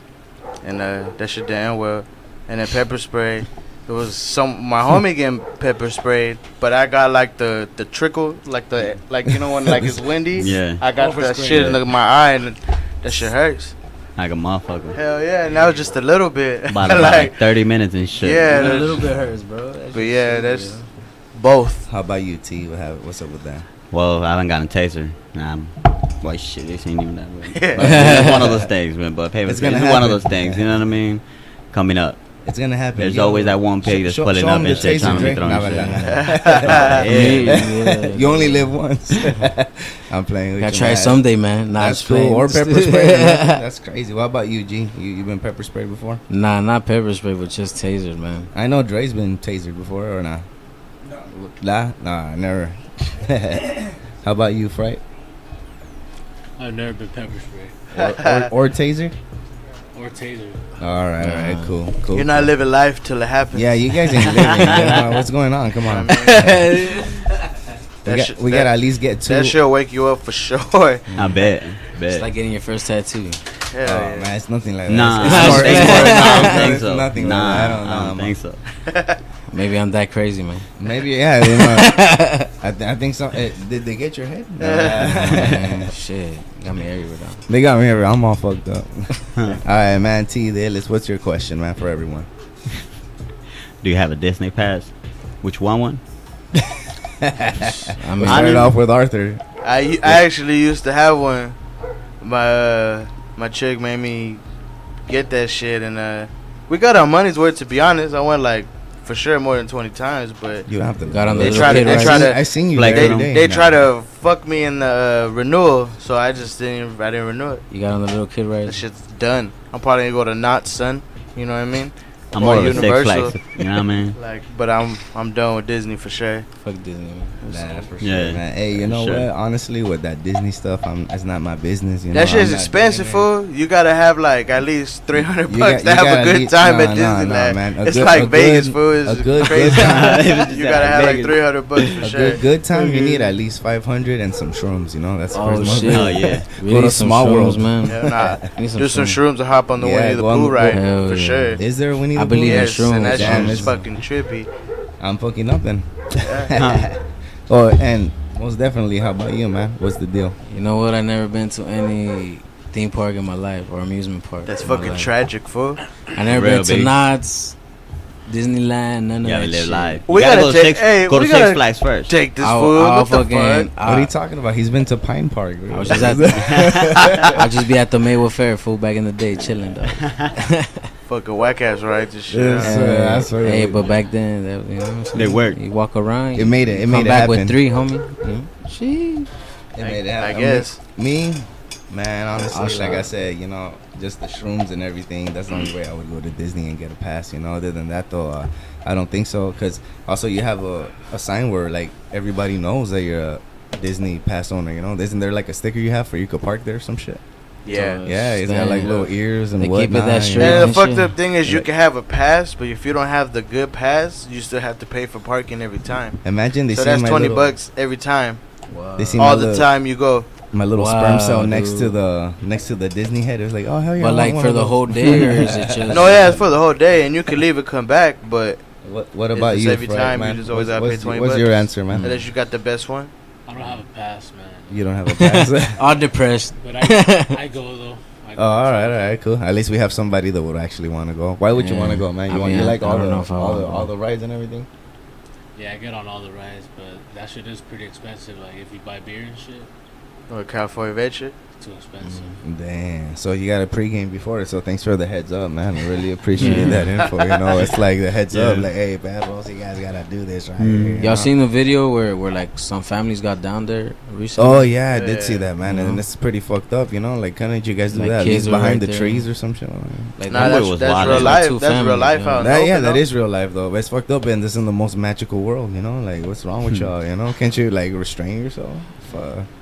and uh, that shit didn't end well. And then pepper spray, it was some my homie getting pepper sprayed, but I got like the the trickle, like the like you know when like it's windy. Yeah. I got that Overspray. shit in the, my eye, and that shit hurts. Like a motherfucker. Hell yeah, and that was just a little bit. About, about like 30 minutes and shit. Yeah, a that- little bit hurts, bro. That But yeah, that's yeah. both. How about you, T? What have, what's up with that? Well, I haven't gotten a taser. Nah, I'm, boy, shit, this ain't even that way. Yeah. But it's one of those things, man. But paper It's gonna it's one of those things. You know what I mean? Coming up. It's gonna happen. There's Yo, always that one pig that's show- pulling show up him and the shit, trying to be Drake. throwing Nah, shit. nah, Yeah. Yeah. You only live once. I'm playing with Gotta try someday, man. Nah, That's just cool. Or pepper spray. That's crazy. What about you, G? You you been pepper sprayed before? Nah, not pepper spray, but just tasered, man. I know Dre's been tasered before, or not? Nah, nah, never. How about you, Fright? I've never been pepper spray. Or, or, or taser? Or taser. All right, all right, cool, cool. You're not cool. living life till it happens. Yeah, you guys ain't living. you know, what's going on? Come on. we That got, shit- we that- gotta at least get two. That shit'll wake you up for sure. Mm. I bet. bet. It's like getting your first tattoo. Oh man, it's nothing like that. Nah, it's, I don't it's more- it's Nah, more- don't think it's so. Nothing Nah, like that. I don't know. I don't think so. Maybe I'm that crazy, man. Maybe yeah. You know, I, th- I think so. Eh, did they get your head? No. Shit, got me everywhere. Though. They got me everywhere. I'm all fucked up. all right, man. T the illest. What's your question, man, for everyone? Do you have a Disney pass? Which one? One. I mean, started off with Arthur. I. I actually used to have one. My uh, my chick made me get that shit, and uh, we got our money's worth. To be honest, I went like for sure more than twenty times, but you have to. Got on the they try to. They right? try to. I seen you like they, they, try to fuck me in the uh, renewal, so I just didn't. I didn't renew it. You got on the little kid right. That shit's done. I'm probably gonna go to not son. You know what I mean? I'm more of a Six Flags. You know what I mean? like, but I'm I'm done with Disney for sure. Fuck Disney. Man. Nah, for sure, yeah. man. Hey, you know sure. what? Honestly, with that Disney stuff, I'm that's not my business. You know, that shit's expensive, fool. You gotta have like at least three hundred bucks got, to have a good least, time at Disney, man. It's good, like Vegas, fool. It's a good, crazy. Good you gotta have like three hundred bucks for a sure. Good, good time. Mm-hmm. You need at least five hundred and some shrooms. You know, that's oh shit. Oh yeah. Go to small world, man. Do some shrooms to hop on the Winnie the Pooh ride for sure. Is there Winnie? I believe yes, in shrooms. and that shit is fucking trippy. I'm fucking nothing. Yeah. oh, and most definitely. How about you, man? What's the deal? You know what? I never been to any theme park in my life or amusement park. That's fucking tragic, fool. I never Real been big. to Nods, Disneyland, none of that. Live shit. live. We gotta, go, take, hey, go to Six Flags first. Take this I'll, fool. I'll what fucking, the fuck? Uh, what are you talking about? He's been to Pine Park. Really. I was just at. The, I'll just be at the Maywood Fair, fool, back in the day, chilling though fucking whack ass ride this shit. Yes, yeah. that's. Hey, but back then, that, you know they worked. You walk around. It made it. It made come it back happen. with three, homie. Mm-hmm. She. It I, made it happen. I guess. Me, man, honestly, like I said, you know, just the shrooms and everything. That's the only way I would go to Disney and get a pass. You know, other than that though, uh, I don't think so. Cause also you have a, a sign where like everybody knows that you're a Disney pass owner. You know, isn't there like a sticker you have for you could park there or some shit? Yeah, so yeah, he's got like little ears and they whatnot. Keep it that. And the fucked up thing is, you can have a pass, but if you don't have the good pass, you still have to pay for parking every time. Imagine they so that's twenty little, bucks every time. Wow. They see all the little, time you go. My little wow, sperm cell dude. next to the next to the Disney head. It was like, oh hell yeah! But like for the whole day, or is it just? No, yeah, it's for the whole day, and you can leave it, come back, but. What, what about you? Every Fred, time man? you just always what's, gotta pay twenty. What's bucks, your answer, man? Unless you got the best one. I don't have a pass, man. You don't have a pass. I'm depressed. But I, I go though. Oh, all right, all right, cool. At least we have somebody that would actually want to go. Why would yeah. you want to go, man? You I want mean, you like all the all, the all the all the rides and everything. Yeah, I get on all the rides, but that shit is pretty expensive. Like if you buy beer and shit. Or California Red shit. Too expensive. Mm, damn. So you got a pregame before it. So thanks for the heads up, man. I really appreciate yeah. that info. You know, it's like the heads yeah. up, like, hey, bad boys, you guys gotta do this right mm. here, Y'all know? seen the video where where like some families got down there recently? Oh yeah, I did see that, man. You and mm-hmm. it's pretty fucked up. You know, like, kind of you guys do like that? Kids behind right the trees or some shit. Like, nah, that's, was that's real life. That's families, real life. You know? that, yeah, that is real life though. But it's fucked up, and this is the most magical world. You know, like, what's wrong with hmm. y'all? You know, can't you like restrain yourself?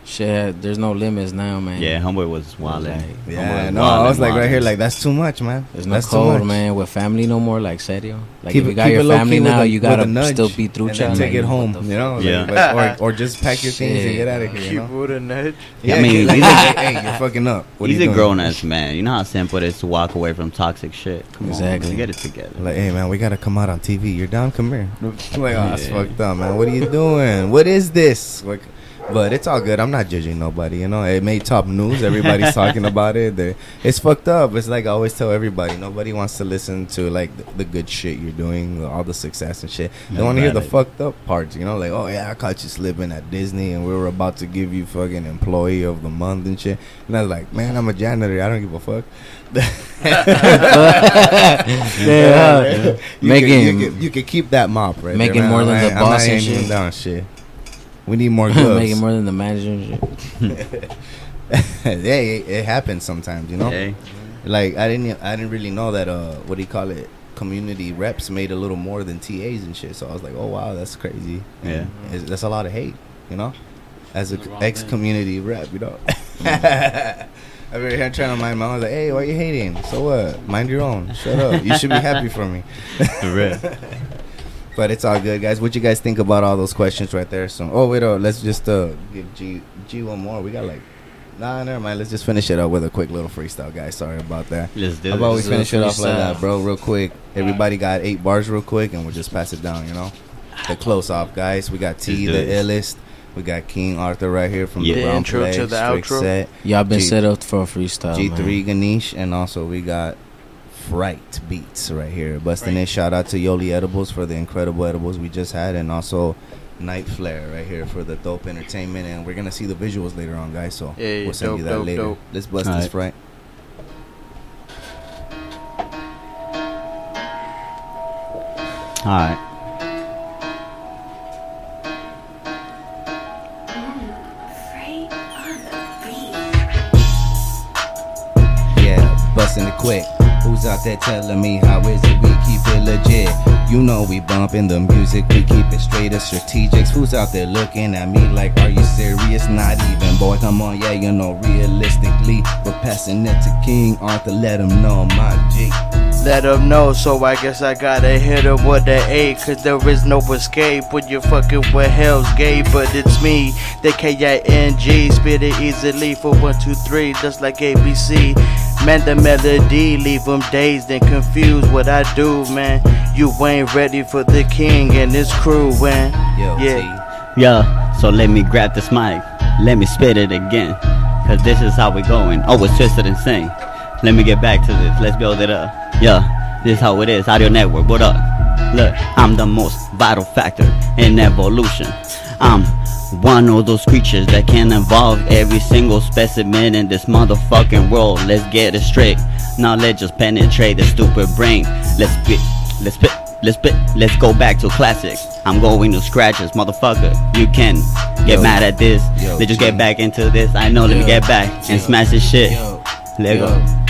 Shit, there's no limits now, man. Yeah, homeboy was wild. Like, yeah, no, I was like right here, like that's too much, man. There's no that's much man. With family no more, like serio. Like keep, if you got your family now, a, you gotta still be through. And then take like, it home, you know. Like, yeah. But, or, or just pack your things Shit. and get out of here. Keep you know? with a nudge. Yeah, I mean, he's hey, you're fucking up. What he's a grown ass man. You know how simple it is to walk away from toxic shit. Exactly. get it together. Like, hey, man, we gotta come out on TV. You're down. Come here. Like, oh, it's fucked up, man. What are you doing? What is this? Like, but it's all good. I'm not judging nobody. You know, it made top news. Everybody's talking about it. They're, it's fucked up. It's like I always tell everybody. Nobody wants to listen to like the, the good shit you're doing, all the success and shit. They want to hear the fucked up parts. You know, like oh yeah, I caught you slipping at Disney, and we were about to give you fucking employee of the month and shit. And I was like, man, I'm a janitor. I don't give a fuck. yeah, you making can, you, can, you can keep that mop right making there, more than the boss and shit. Down shit. We need more gloves. Make it more than the manager. hey, it happens sometimes, you know. Hey. Like I didn't, I didn't really know that. Uh, what do you call it? Community reps made a little more than TAs and shit. So I was like, oh wow, that's crazy. Yeah, that's a lot of hate, you know. As an ex community rep, you know. Mm-hmm. I remember him trying to mind my own. I was like, hey, why are you hating? So what? Mind your own. Shut up. You should be happy for me. The rep but it's all good, guys. What you guys think about all those questions right there? So, oh wait, oh, let's just uh, give G G one more. We got like, nah, never mind. Let's just finish it up with a quick little freestyle, guys. Sorry about that. Let's do How about we finish it off like that, bro? Real quick. Everybody got eight bars, real quick, and we'll just pass it down. You know, the close off, guys. We got T, the illest. We got King Arthur right here from yeah, the Brown intro Play, to the outro. Set. Y'all been G- set up for a freestyle. G three Ganesh, and also we got fright beats right here. Busting right. it. Shout out to Yoli Edibles for the incredible edibles we just had, and also Night Flare right here for the dope entertainment. And we're gonna see the visuals later on, guys. So yeah, yeah, we'll send dope, you that dope, later. Dope. Let's bust All this right. fright. All right. quick. Who's out there telling me how is it we keep it legit? You know we bumping the music, we keep it straight as strategics. Who's out there looking at me like, are you serious? Not even, boy, come on, yeah, you know, realistically, we're passing it to King Arthur, let him know my G. Let them know, so I guess I gotta hit them with the A, cause there is no escape when you're fucking with Hell's Gate. But it's me, the K-I-N-G, spit it easily for one, two, three, just like ABC. Man, the melody, leave them dazed and confused what I do, man. You ain't ready for the king and his crew, man. yeah. Yeah, so let me grab this mic. Let me spit it again. Cause this is how we going. Oh, it's twisted and sing. Let me get back to this. Let's build it up. Yeah, this is how it is. Audio Network, what up? Look, I'm the most vital factor in evolution. I'm one of those creatures that can evolve every single specimen in this motherfucking world. Let's get it straight. Now let's just penetrate the stupid brain. Let's spit, let's spit, let's spit, let's go back to classics. I'm going to scratches, motherfucker. You can get Yo. mad at this. Yo, Let's just get back into this. I know, let me get back and smash this shit. Yo. Let Yo. go.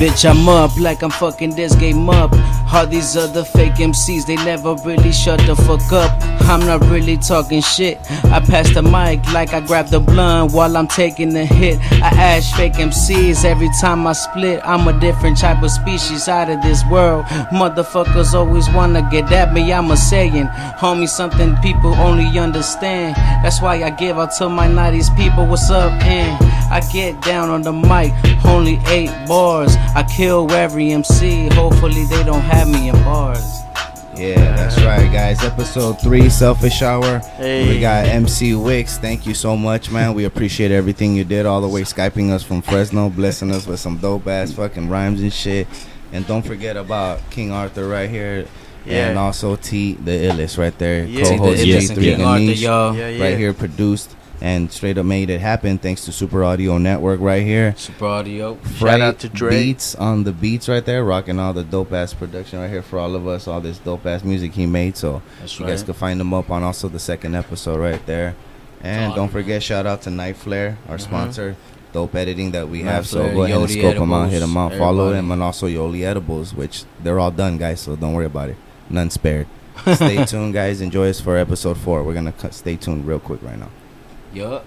Bitch, I'm up like I'm fucking this game up. All these other fake MCs, they never really shut the fuck up. I'm not really talking shit. I pass the mic like I grab the blunt while I'm taking the hit. I ash fake MCs every time I split. I'm a different type of species out of this world. Motherfuckers always wanna get at me. I'm a saying, homie, something people only understand. That's why I give out to my 90s people. What's up, and I get down on the mic. Only eight bars. I kill every MC. Hopefully they don't have me in bars. Yeah, that's right, guys. Episode three, Selfish Hour. Hey. We got MC Wicks. Thank you so much, man. We appreciate everything you did, all the way Skyping us from Fresno, blessing us with some dope ass fucking rhymes and shit. And don't forget about King Arthur right here. Yeah. And also T, the illest right there. Yeah. Co-host T, the illest and G3 King Arthur, y'all. Yeah, yeah. Right here produced and straight up made it happen thanks to Super Audio Network right here. Super audio. Fright out to Dre. Beats on the beats right there, rocking all the dope ass production right here for all of us, all this dope ass music he made. So That's you guys right. can find him up on also the second episode right there. And don't forget, shout out to Night Flare, our sponsor. Dope editing that we Mm-hmm. Night have. So go ahead and Yodi scope them out, hit Edibles, them out, follow everybody. them, and also Yoli Edibles, which they're all done, guys. So don't worry about it. None spared. Stay tuned, guys. Enjoy us for episode four. We're gonna cut, stay tuned real quick right now. 有。